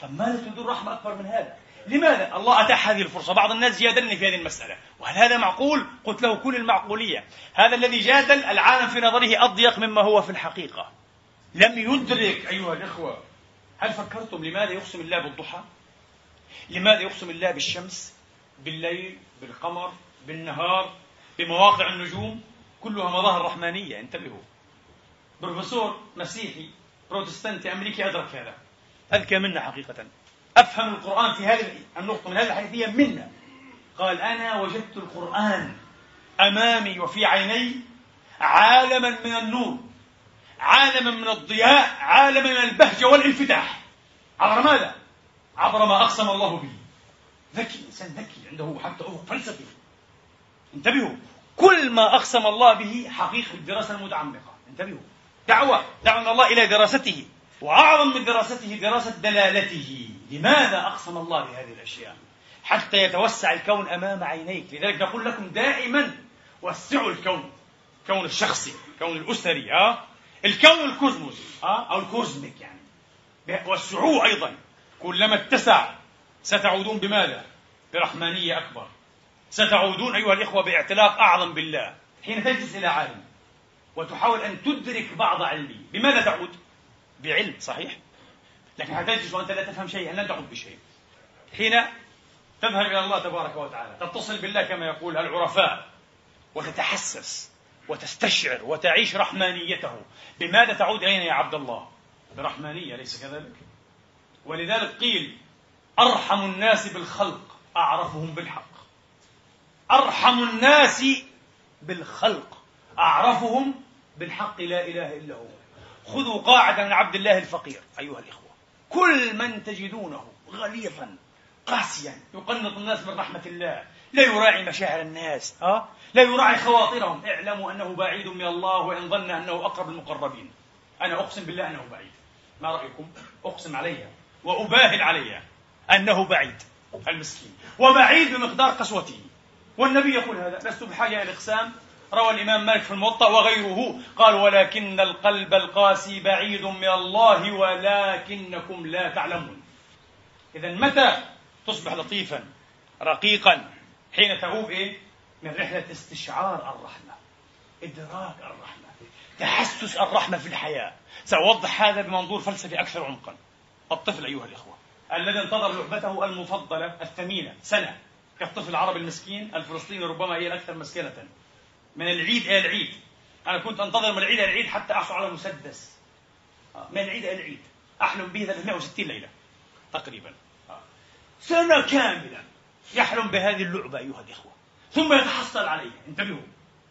طب ماذا تريدون رحمة أكبر من هذا؟ لماذا؟ الله أتاح هذه الفرصة. بعض الناس جادلني في هذه المسألة. وهل هذا معقول؟ قلت له كل المعقولية. هذا الذي جادل العالم في نظره أضيق مما هو في الحقيقة. لم يدرك أيها الإخوة هل فكرتم لماذا يقسم الله بالضحى؟ لماذا يقسم الله بالشمس بالليل بالقمر بالنهار بمواقع النجوم؟ كلها مظاهر رحمانية. انتبهوا. بروفيسور مسيحي بروتستانتي أمريكي أدرك هذا. أذكى منا حقيقة. أفهم القرآن في هذه النقطة من هذه الحيثية منا. قال أنا وجدت القرآن أمامي وفي عيني عالما من النور عالما من الضياء عالما من البهجة والانفتاح. عبر ماذا؟ عبر ما أقسم الله به. ذكي إنسان ذكي عنده حتى أفق فلسفي. انتبهوا كل ما أقسم الله به حقيقة الدراسة المتعمقة. انتبهوا. دعوة من الله إلى دراسته. وأعظم من دراسته دراسة دلالته. لماذا أقسم الله بهذه الأشياء؟ حتى يتوسع الكون أمام عينيك. لذلك نقول لكم دائما وسعوا الكون. الكون الشخصي الكون الأسري ها الكون الكوزموسي ها أو الكوزميك يعني. وسعوه أيضا. كلما اتسع ستعودون بماذا؟ برحمانية أكبر. ستعودون أيها الإخوة باعتلاق أعظم بالله. حين تجلس إلى عالم وتحاول أن تدرك بعض علمه بماذا تعود؟ بعلم صحيح؟ لكن حتجلس وأنت لا تفهم شيئا لن تعود بشيء. حين تذهب إلى الله تبارك وتعالى تتصل بالله كما يقول العرفاء وتتحسس وتستشعر وتعيش رحمانيته. بماذا تعود إلينا يا عبد الله؟ برحمانية أليس كذلك؟ ولذلك قيل أرحم الناس بالخلق أعرفهم بالحق. أرحم الناس بالخلق أعرفهم بالحق لا إله إلا هو. خذوا قاعدة من عبد الله الفقير أيها الإخوة. كل من تجدونه غليظا قاسيا يقنط الناس من رحمة الله. لا يراعي مشاعر الناس ها؟ لا يراعي خواطرهم. اعلموا أنه بعيد من الله وإن ظن أنه أقرب المقربين. أنا أقسم بالله أنه بعيد. ما رأيكم؟ أقسم علي وأباهل علي أنه بعيد المسكين. وبعيد بمقدار قسوته. والنبي يقول هذا لست بحاجة إلى الإقسام روى الإمام مالك في الموطأ وغيره قال ولكن القلب القاسي بعيد من الله ولكنكم لا تعلمون. إذا متى تصبح لطيفا رقيقا حين تعوب إيه؟ من رحلة استشعار الرحمة إدراك الرحمة تحسس الرحمة في الحياة. سأوضح هذا بمنظور فلسفي أكثر عمقا. الطفل أيها الإخوة الذي انتظر لعبته المفضلة الثمينة سنة كالطفل العربي المسكين الفلسطيني ربما هي الأكثر مسكنة. من العيد إلى العيد. أنا كنت أنتظر من العيد إلى العيد حتى أحصل على مسدس آه، من العيد إلى العيد. أحلم به 360 ليلة تقريبا. آه. سنة كاملة يحلم بهذه اللعبة أيها الإخوة. ثم يتحصل عليها. انتبهوا.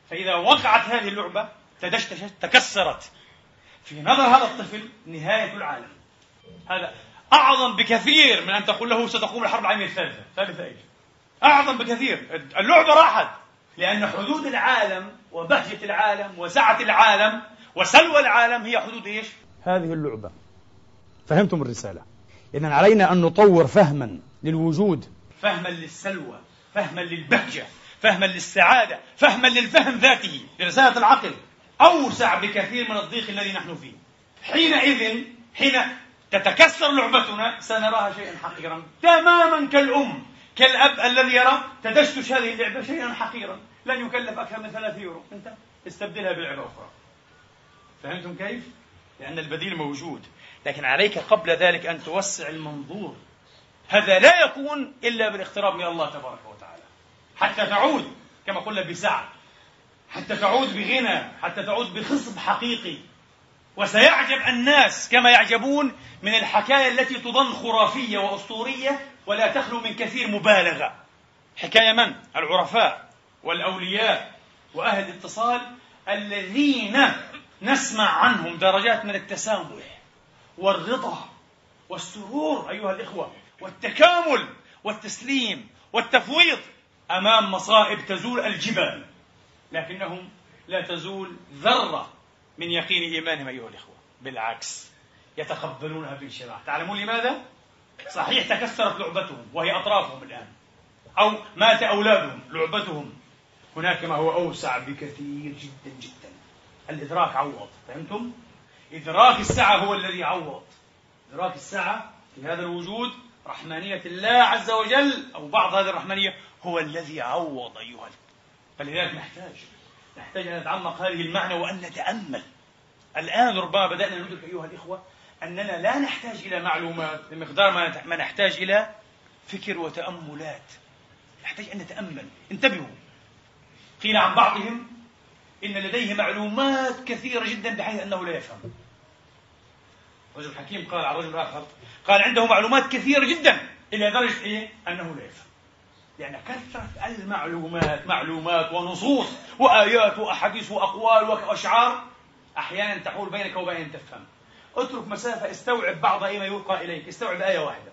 فإذا وقعت هذه اللعبة تدشتشت تكسرت. في نظر هذا الطفل نهاية العالم. هذا أعظم بكثير من أن تقول له ستقوم الحرب العالمية الثالثة. ثالثة إيش؟ أعظم بكثير. اللعبة راحت. لأن حدود العالم وبهجة العالم وسعة العالم وسلوى العالم هي حدود إيش؟ هذه اللعبة. فهمتم الرسالة. إذا علينا أن نطور فهما للوجود. فهما للسلوى فهما للبهجة فهما للسعادة فهما للفهم ذاته. لرسالة العقل أوسع بكثير من الضيق الذي نحن فيه. حينئذ حين تتكسر لعبتنا سنراها شيئا حقيرا. تماما كالأم كالأب الذي يرى تدشتش هذه اللعبة شيئا حقيرا. لن يكلف أكثر من ثلاثة يورو. أنت استبدلها بلعبة أخرى. فهمتم كيف؟ لأن البديل موجود. لكن عليك قبل ذلك أن توسع المنظور. هذا لا يكون إلا بالاقتراب من الله تبارك وتعالى. حتى تعود كما قلنا بسعة. حتى تعود بغنى حتى تعود بخصب حقيقي. وسيعجب الناس كما يعجبون من الحكاية التي تظن خرافية وأسطورية ولا تخلو من كثير مبالغة. حكاية من؟ العرفاء. والأولياء وأهل الاتصال الذين نسمع عنهم درجات من التسامح والرضا والسرور أيها الإخوة والتكامل والتسليم والتفويض أمام مصائب تزول الجبال لكنهم لا تزول ذرة من يقين إيمانهم أيها الإخوة بالعكس يتقبلونها بانشراح تعلمون لماذا؟ صحيح تكسرت لعبتهم وهي أطرافهم الآن أو مات أولادهم لعبتهم هناك ما هو أوسع بكثير جدا جدا. الإدراك عوض فهمتم؟ إدراك السعة هو الذي عوض. إدراك السعة في هذا الوجود رحمانية الله عز وجل أو بعض هذه الرحمانية هو الذي عوض أيها فلذلك نحتاج نحتاج أن نتعمق هذه المعنى وأن نتأمل. الآن ربما بدأنا ندرك أيها الإخوة أننا لا نحتاج إلى معلومات بمقدار ما نحتاج إلى فكر وتأملات. نحتاج أن نتأمل. انتبهوا. قيل عن بعضهم إن لديه معلومات كثيرة جدا بحيث أنه لا يفهم. رجل حكيم قال عن رجل آخر قال عنده معلومات كثيرة جدا إلى درجة إيه؟ أنه لا يفهم. لأن كثرة المعلومات معلومات ونصوص وآيات وأحاديث وأقوال وأشعار أحيانا تحول بينك وبين تفهم. اترك مسافة استوعب بعض ما يلقى إليك استوعب آية واحدة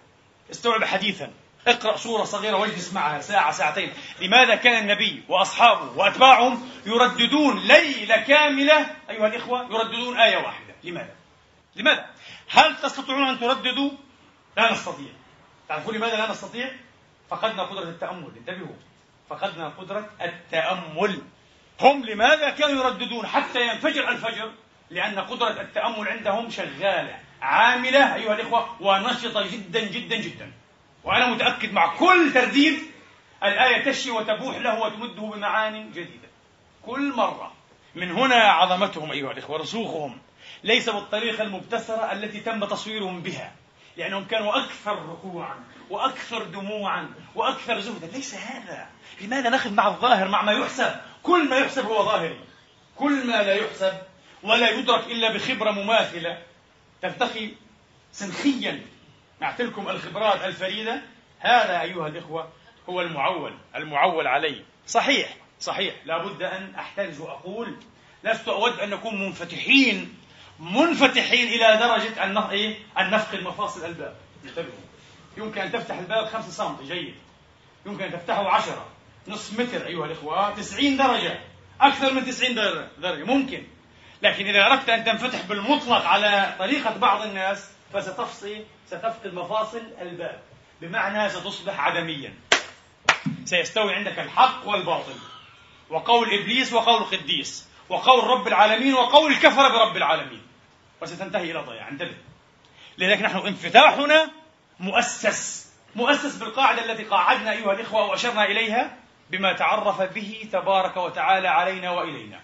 استوعب حديثا. اقرأ سورة صغيرة واجلس معها ساعة ساعتين لماذا كان النبي وأصحابه وأتباعهم يرددون ليلة كاملة أيها الإخوة يرددون آية واحدة لماذا؟ لماذا؟ هل تستطيعون أن ترددوا؟ لا نستطيع تعرفون لماذا لا نستطيع؟ فقدنا قدرة التأمل انتبهوا فقدنا قدرة التأمل هم لماذا كانوا يرددون حتى ينفجر الفجر؟ لأن قدرة التأمل عندهم شغالة عاملة أيها الإخوة ونشطة جدا جدا جدا وأنا متأكد مع كل ترديد الآية تشي وتبوح له وتمده بمعان جديدة. كل مرة. من هنا عظمتهم أيها الإخوة رسوخهم. ليس بالطريقة المبتسرة التي تم تصويرهم بها. لأنهم كانوا أكثر ركوعا وأكثر دموعا وأكثر زهدا. ليس هذا. لماذا نأخذ مع الظاهر مع ما يحسب؟ كل ما يحسب هو ظاهري. كل ما لا يحسب ولا يدرك إلا بخبرة مماثلة ترتقي سنخيا مع تلكم الخبرات الفريدة. هذا أيها الإخوة هو المعول المعول عليه صحيح صحيح. لابد أن أحترز وأقول لست أود أن نكون منفتحين منفتحين إلى درجة أن إيه؟ نفقد مفاصل الباب. انتبهوا. يمكن أن تفتح الباب خمسة سم جيد. يمكن أن تفتحه عشرة. نصف متر أيها الإخوة تسعين درجة. أكثر من تسعين درجة. ممكن. لكن إذا أردت أن تنفتح بالمطلق على طريقة بعض الناس فستفصي ستفقد مفاصل الباب. بمعنى ستصبح عدميا. سيستوي عندك الحق والباطل. وقول إبليس وقول القديس وقول رب العالمين وقول الكفر برب العالمين. وستنتهي إلى ضياع. انتبه. لذلك نحن انفتاحنا مؤسس. مؤسس بالقاعدة التي قاعدنا أيها الإخوة وأشرنا إليها بما تعرف به تبارك وتعالى علينا وإلينا.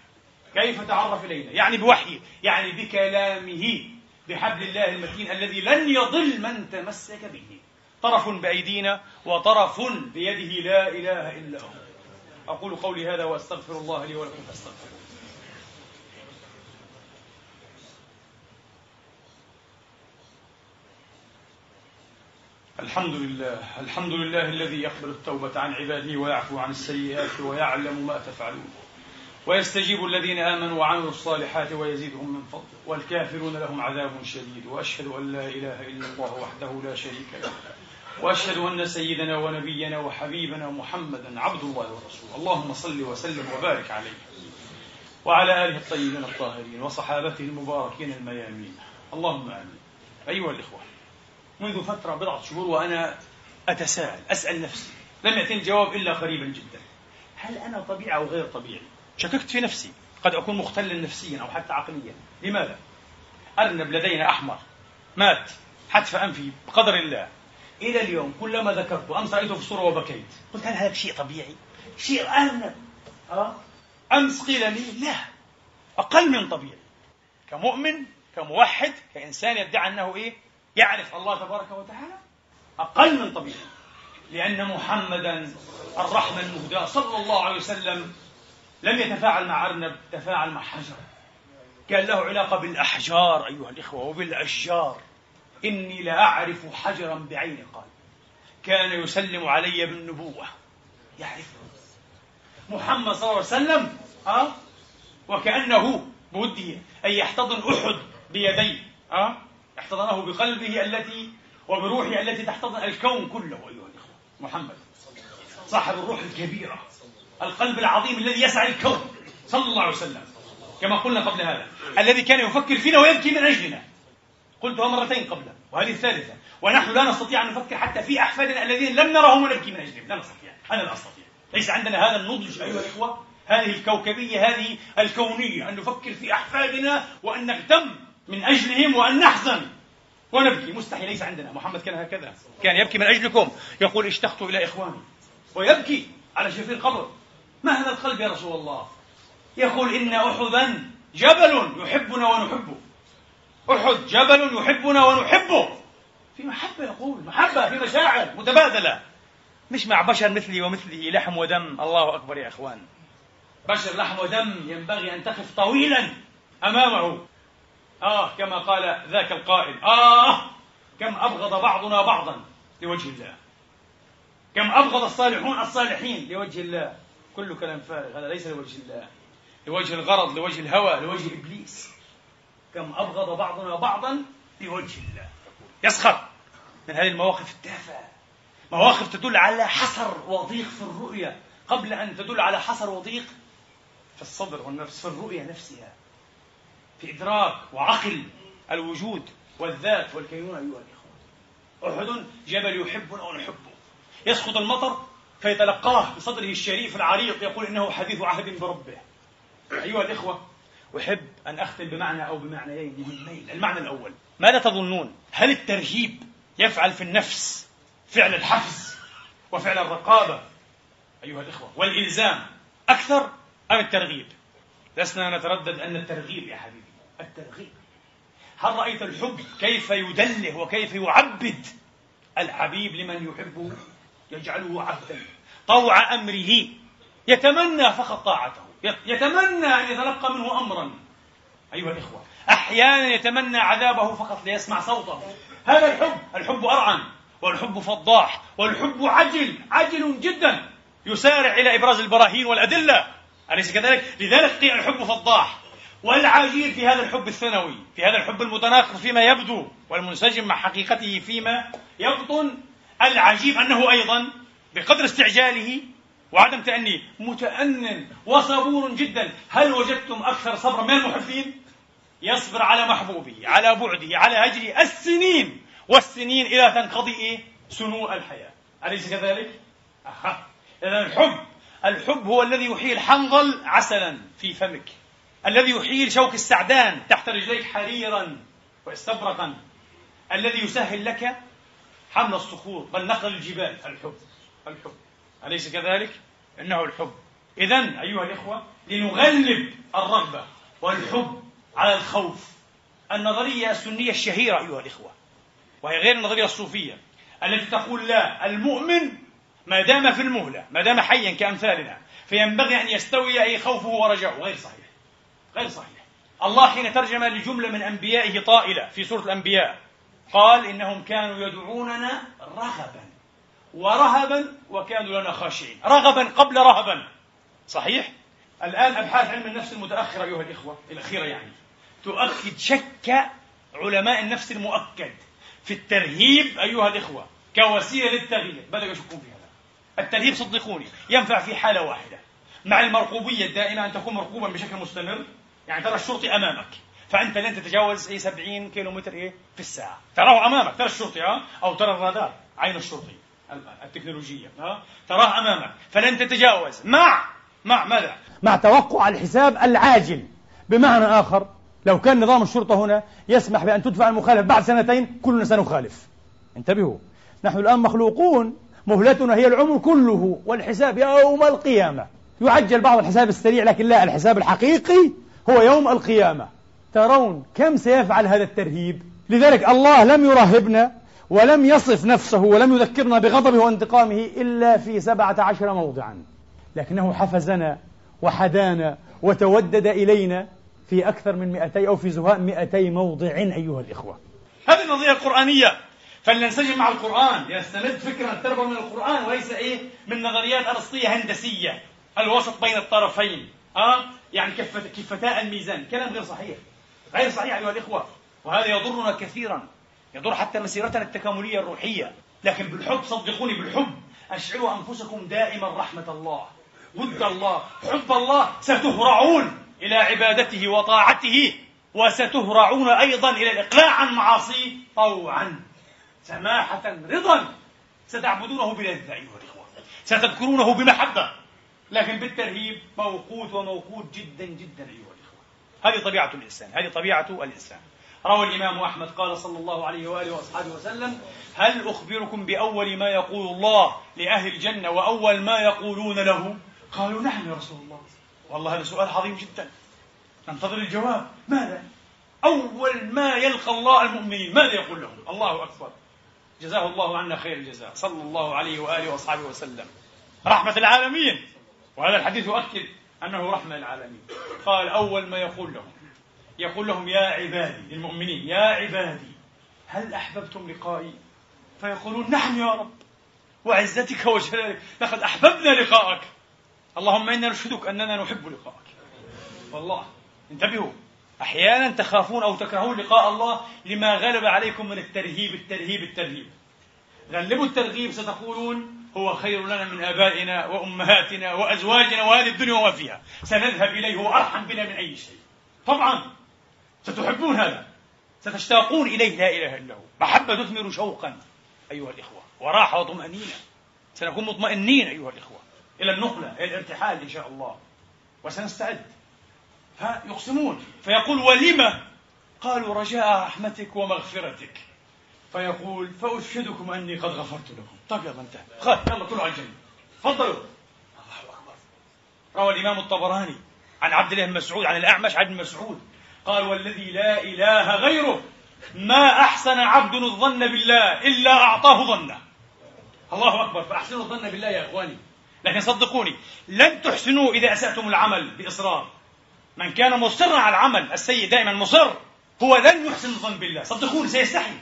كيف تعرف إلينا؟ يعني بوحيه يعني بكلامه. بحبل الله المتين الذي لن يضل من تمسك به. طرف بأيدينا وطرف بيده لا إله إلا هو. أقول قولي هذا وأستغفر الله لي ولكم فاستغفروه. الحمد لله الحمد لله الذي يقبل التوبة عن عباده ويعفو عن السيئات ويعلم ما تفعلون. ويستجيب الذين آمنوا وعملوا الصالحات ويزيدهم من فضله والكافرون لهم عذاب شديد. وأشهد أن لا إله إلا الله وحده لا شريك له. وأشهد أن سيدنا ونبينا وحبيبنا محمدا عبد الله ورسوله. اللهم صل وسلم وبارك عليه. وعلى آله الطيبين الطاهرين وصحابته المباركين الميامين. اللهم آمين. أيها الإخوة منذ فترة بضعة شهور وأنا أتساءل أسأل نفسي لم يأتني الجواب إلا قريبا جدا. هل أنا طبيعي أو غير طبيعي؟ شككت في نفسي. قد أكون مختلا نفسيا أو حتى عقليا. لماذا؟ أرنب لدينا أحمر. مات. حتف أنفي بقدر الله. إلى اليوم كلما ذكرته أمس رأيته في الصورة وبكيت. قلت هل هذا شيء طبيعي؟ شيء أرنب. أه؟ أمس قيل لي لا. أقل من طبيعي. كمؤمن كموحد كإنسان يدعي أنه إيه؟ يعرف الله تبارك وتعالى. أقل من طبيعي. لأن محمدا الرحمة المهداة صلى الله عليه وسلم لم يتفاعل مع أرنب تفاعل مع حجر. كان له علاقة بالأحجار أيها الإخوة وبالأشجار. إني لأعرف حجرا بعيني قال. كان يسلم علي بالنبوة. يعرفه محمد صلى الله عليه وسلم أه؟ وكأنه بوده أن يحتضن أحد بيديه أه؟ احتضنه بقلبه التي وبروحه التي تحتضن الكون كله أيها الإخوة. محمد. صاحب الروح الكبيرة. القلب العظيم الذي يسعى الكون. صلى الله عليه وسلم. كما قلنا قبل هذا. الذي كان يفكر فينا ويبكي من أجلنا. قلتها مرتين قبل وهذه الثالثة. ونحن لا نستطيع أن نفكر حتى في أحفادنا الذين لم نرهم ونبكي من أجلهم. لا نستطيع. أنا لا أستطيع. ليس عندنا هذا النضج أيها الإخوة. هذه الكوكبية هذه الكونية. أن نفكر في أحفادنا وأن نهتم من أجلهم وأن نحزن ونبكي. مستحيل. ليس عندنا. محمد كان هكذا. كان يبكي من أجلكم. يقول اشتقت إلى إخواني. ويبكي على شفير قبر هذا القلب يا رسول الله؟ يقول إن أحدا جبل يحبنا ونحبه. أحد جبل يحبنا ونحبه. في محبة يقول محبة في مشاعر متبادلة. مش مع بشر مثلي ومثله لحم ودم. الله أكبر يا إخوان. بشر لحم ودم ينبغي أن تقف طويلا أمامه. آه كما قال ذاك القائل. آه كم أبغض بعضنا بعضا لوجه الله. كم أبغض الصالحون الصالحين لوجه الله. كل كلام فارغ. هذا ليس لوجه الله. لوجه الغرض لوجه الهوى لوجه إبليس. كم أبغض بعضنا بعضا لوجه الله. يسخر من هذه المواقف التافهة. مواقف تدل على حصر وضيق في الرؤية. قبل أن تدل على حصر وضيق في الصدر والنفس في الرؤية نفسها. في إدراك وعقل الوجود والذات والكينونة أيها الإخوة. أحد جبل يحبنا ونحبه يسقط المطر فيتلقاه بصدره الشريف العريق يقول إنه حديث عهد بربه. أيها الإخوة أحب أن أختم بمعنى أو بمعنيين مهمين. المعنى الأول ماذا تظنون؟ هل الترهيب يفعل في النفس فعل الحفز وفعل الرقابة؟ أيها الإخوة والإلزام أكثر أم الترغيب؟ لسنا نتردد أن الترغيب يا حبيبي. الترغيب. هل رأيت الحب كيف يدله وكيف يعبد الحبيب لمن يحبه يجعله عبدا؟ طوع أمره. يتمنى فقط طاعته. يتمنى أن يتلقى منه أمرا. أيها الإخوة أحيانا يتمنى عذابه فقط ليسمع صوته. هذا الحب الحب أرعن والحب فضاح والحب عجل عجل جدا. يسارع إلى إبراز البراهين والأدلة. أليس كذلك؟ لذلك قيل الحب فضاح. والعجيب في هذا الحب الثانوي في هذا الحب المتناقض فيما يبدو والمنسجم مع حقيقته فيما يبطن. العجيب أنه أيضا بقدر استعجاله وعدم تأنيه متأن وصبور جدا. هل وجدتم أكثر صبرا من المحبين؟ يصبر على محبوبه على بعده على هجره السنين والسنين إلى تنقضي إيه؟ سنو الحياة. أليس كذلك؟ أها. إذا الحب الحب هو الذي يحيي الحنظل عسلا في فمك. الذي يحيي شوك السعدان تحت رجليك حريرا واستبرقا. الذي يسهل لك حمل الصخور بل نقل الجبال الحب. الحب. أليس كذلك؟ إنه الحب. إذا أيها الإخوة لنغلب الرغبة والحب على الخوف. النظرية السنية الشهيرة أيها الإخوة وهي غير النظرية الصوفية التي تقول لا المؤمن ما دام في المهلة ما دام حيا كأمثالنا فينبغي أن يستوي أي خوفه ورجاؤه. غير صحيح. غير صحيح. الله حين ترجم لجملة من أنبيائه طائلة في سورة الأنبياء قال إنهم كانوا يدعوننا رغبا. ورهبا وكانوا لنا خاشعين. رغبا قبل رهبا. صحيح؟ الآن أبحاث علم النفس المتأخرة أيها الإخوة الأخيرة يعني تؤكد شك علماء النفس المؤكد في الترهيب أيها الإخوة كوسيلة للتغيير. بدأوا يشكون في هذا. الترهيب صدقوني ينفع في حالة واحدة. مع المرقوبية الدائمة أن تكون مرقوبا بشكل مستمر يعني ترى الشرطي أمامك فأنت لن تتجاوز أي 70 كيلو متر إيه؟ في الساعة. تراه أمامك ترى الشرطي ها؟ أو ترى الرادار عين الشرطي. التكنولوجية تراه أمامك. فلن تتجاوز. مع مع ماذا؟ مع توقع الحساب العاجل. بمعنى آخر لو كان نظام الشرطة هنا يسمح بأن تدفع المخالفة بعد سنتين كلنا سنخالف. انتبهوا. نحن الآن مخلوقون. مهلتنا هي العمر كله والحساب يوم القيامة. يعجل بعض الحساب السريع لكن لا الحساب الحقيقي هو يوم القيامة. ترون كم سيفعل هذا الترهيب؟ لذلك الله لم يرهبنا ولم يصف نفسه ولم يذكرنا بغضبه وانتقامه إلا في سبعة عشر موضعا. لكنه حفزنا وحدانا وتودد إلينا في أكثر من 200 أو في زهاء 200 موضع أيها الإخوة. هذه النظرية القرآنية فلننسجم مع القرآن. لنستمد فكرة التربة من القرآن وليس إيه؟ من نظريات أرسطية هندسية الوسط بين الطرفين. أه؟ يعني كفتاء الميزان. كلام غير صحيح. غير صحيح أيها الإخوة وهذا يضرنا كثيرا. يضر حتى مسيرتنا التكاملية الروحية. لكن بالحب صدقوني بالحب. أشعروا أنفسكم دائما رحمة الله. ود الله حب الله ستهرعون إلى عبادته وطاعته وستهرعون أيضا إلى الإقلاع عن معاصيه طوعا. سماحة رضا. ستعبدونه بلذة أيها الإخوة ستذكرونه بمحبة. لكن بالترهيب موقوت وموقوت جدا جدا أيها الإخوة. هذه طبيعة الإنسان هذه طبيعة الإنسان. روى الإمام أحمد قال صلى الله عليه وآله وأصحابه وسلم هل أخبركم بأول ما يقول الله لأهل الجنة وأول ما يقولون له؟ قالوا نعم يا رسول الله. والله هذا سؤال عظيم جدا. ننتظر الجواب. ماذا؟ أول ما يلقى الله المؤمنين ماذا يقول لهم؟ الله أكبر. جزاه الله عنا خير الجزاء. صلى الله عليه وآله وأصحابه وسلم. رحمة العالمين. وهذا الحديث يؤكد أنه رحمة للعالمين قال أول ما يقول لهم. يقول لهم يا عبادي للمؤمنين يا عبادي هل أحببتم لقائي؟ فيقولون نعم يا رب. وعزتك وجلالك لقد أحببنا لقاءك. اللهم إنا نشهدك أننا نحب لقاءك. والله انتبهوا. أحيانا تخافون أو تكرهون لقاء الله لما غلب عليكم من الترهيب الترهيب الترهيب. غلبوا الترغيب ستقولون هو خير لنا من آبائنا وأمهاتنا وأزواجنا وهذه الدنيا وما فيها. سنذهب إليه هو أرحم بنا من أي شيء. طبعا. ستحبون هذا. ستشتاقون إليه. لا إله إلا هو. محبة تثمر شوقا أيها الإخوة. وراحة وطمأنينة. سنكون مطمئنين أيها الإخوة. إلى النقلة إلى الارتحال إن شاء الله. وسنستعد. فيقسمون. فيقول ولم؟ قالوا رجاء رحمتك ومغفرتك. فيقول فأشهدكم أني قد غفرت لكم. طيب يلا انتهى. خلاص يلا كلوا على الجنة. تفضلوا. الله أكبر. روى الإمام الطبراني عن عبد الله بن مسعود عن الأعمش عن مسعود قال والذي لا إله غيره ما أحسن عبد الظن بالله إلا أعطاه ظنه. الله أكبر فأحسنوا الظن بالله يا إخواني. لكن صدقوني لن تحسنوا إذا أسأتم العمل بإصرار. من كان مصرا على العمل السيء دائما مصر هو لن يحسن الظن بالله. صدقوني سيستحي.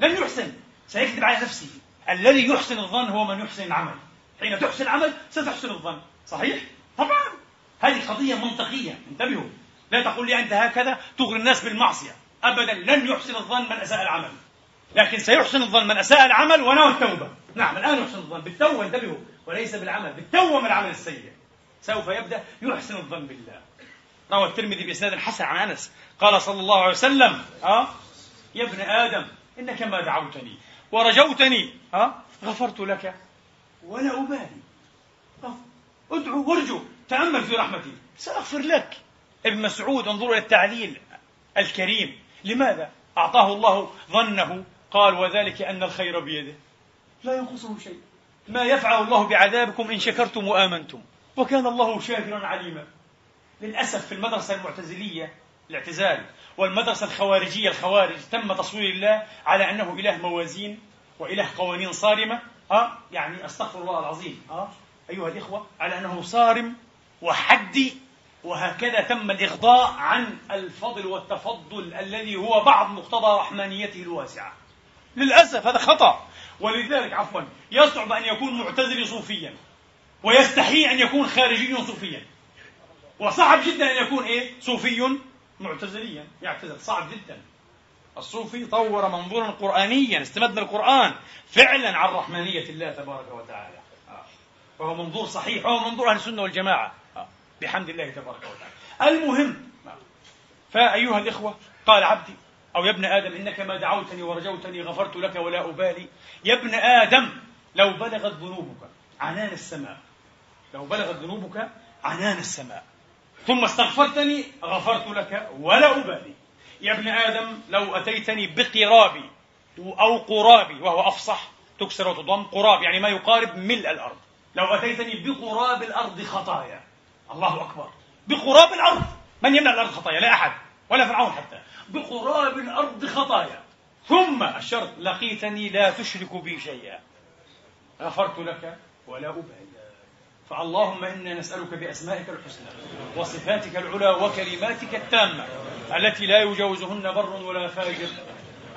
لن يحسن. سيكذب على نفسه. الذي يحسن الظن هو من يحسن العمل. حين تحسن العمل ستحسن الظن. صحيح؟ طبعا. هذه قضية منطقية. انتبهوا. لا تقول لي أنت هكذا تغري الناس بالمعصية. أبدا لن يحسن الظن من أساء العمل. لكن سيحسن الظن من أساء العمل ونوى التوبة. نعم الآن يحسن الظن. بالتوبة انتبهوا. وليس بالعمل. بالتوبة من العمل السيء. سوف يبدأ يحسن الظن بالله. روى الترمذي بإسناد حسن عن أنس. قال صلى الله عليه وسلم أه؟ يا ابن آدم إنك ما دعوتني. ورجوتني أه؟ غفرت لك. ولا أبالي. ادعو وارجو. تأمل في رحمتي. سأغفر لك. ابن مسعود انظروا إلى التعليل الكريم. لماذا؟ أعطاه الله ظنه. قال وذلك أن الخير بيده. لا ينقصه شيء. ما يفعل الله بعذابكم إن شكرتم وآمنتم. وكان الله شاكرا عليما. للأسف في المدرسة المعتزلية الاعتزال والمدرسة الخوارجية الخوارج تم تصوير الله على أنه إله موازين وإله قوانين صارمة. أه؟ يعني أستغفر الله العظيم. أه؟ أيها الإخوة على أنه صارم وحدي وهكذا تم الإغضاء عن الفضل والتفضل الذي هو بعض مقتضى رحمانيته الواسعة. للأسف هذا خطأ. ولذلك عفوا يصعب أن يكون معتزلي صوفيا ويستحيل أن يكون خارجي صوفيا. وصعب جدا أن يكون إيه؟ صوفي معتزليا. يعتزل صعب جدا. الصوفي طور منظورا قرآنيا استمد القرآن فعلا عن رحمانية الله تبارك وتعالى. آه. وهو منظور صحيح وهو منظور أهل السنة والجماعة. بحمد الله تبارك وتعالى. المهم. فأيها الإخوة قال عبدي أو يا ابن آدم إنك ما دعوتني ورجوتني غفرت لك ولا أبالي. يا ابن آدم لو بلغت ذنوبك عنان السماء. لو بلغت ذنوبك عنان السماء. ثم استغفرتني غفرت لك ولا أبالي. يا ابن آدم لو أتيتني بقرابي أو قرابي وهو أفصح تكسر وتضم قراب يعني ما يقارب ملء الأرض. لو أتيتني بقراب الأرض خطايا. الله أكبر. بقراب الأرض. من يملأ الأرض خطايا؟ لا أحد. ولا فرعون حتى. بقراب الأرض خطايا. ثم الشرط لقيتني لا تشرك بي شيئا. غفرت لك ولا أبالي. فاللهم إنا نسألك بأسمائك الحسنى وصفاتك العلى وكلماتك التامة التي لا يجاوزهن بر ولا فاجر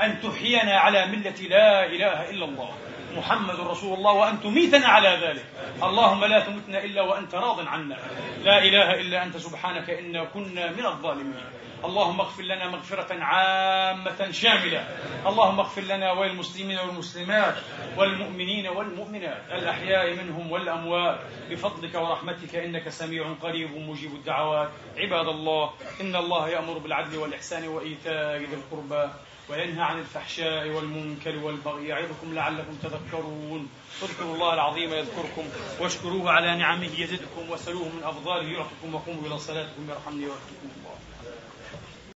أن تحيينا على ملة لا إله إلا الله. محمد رسول الله وأن تميتنا على ذلك. اللهم لا تمتنا إلا وأنت راض عنا. لا إله إلا أنت سبحانك إنا كنا من الظالمين. اللهم اغفر لنا مغفرة عامة شاملة. اللهم اغفر لنا وللمسلمين والمسلمات والمؤمنين والمؤمنات الأحياء منهم والأموات. بفضلك ورحمتك إنك سميع قريب مجيب الدعوات. عباد الله إن الله يأمر بالعدل والإحسان وإيتاء ذي القربى. وينهى عن الفحشاء والمنكر والبغي يعظكم لعلكم تذكرون. اذكروا الله العظيم يذكركم واشكروه على نعمه يزدكم وسلوه من أفضاله يعطكم وقوموا إلى صلاتكم يرحمني ويرحمكم.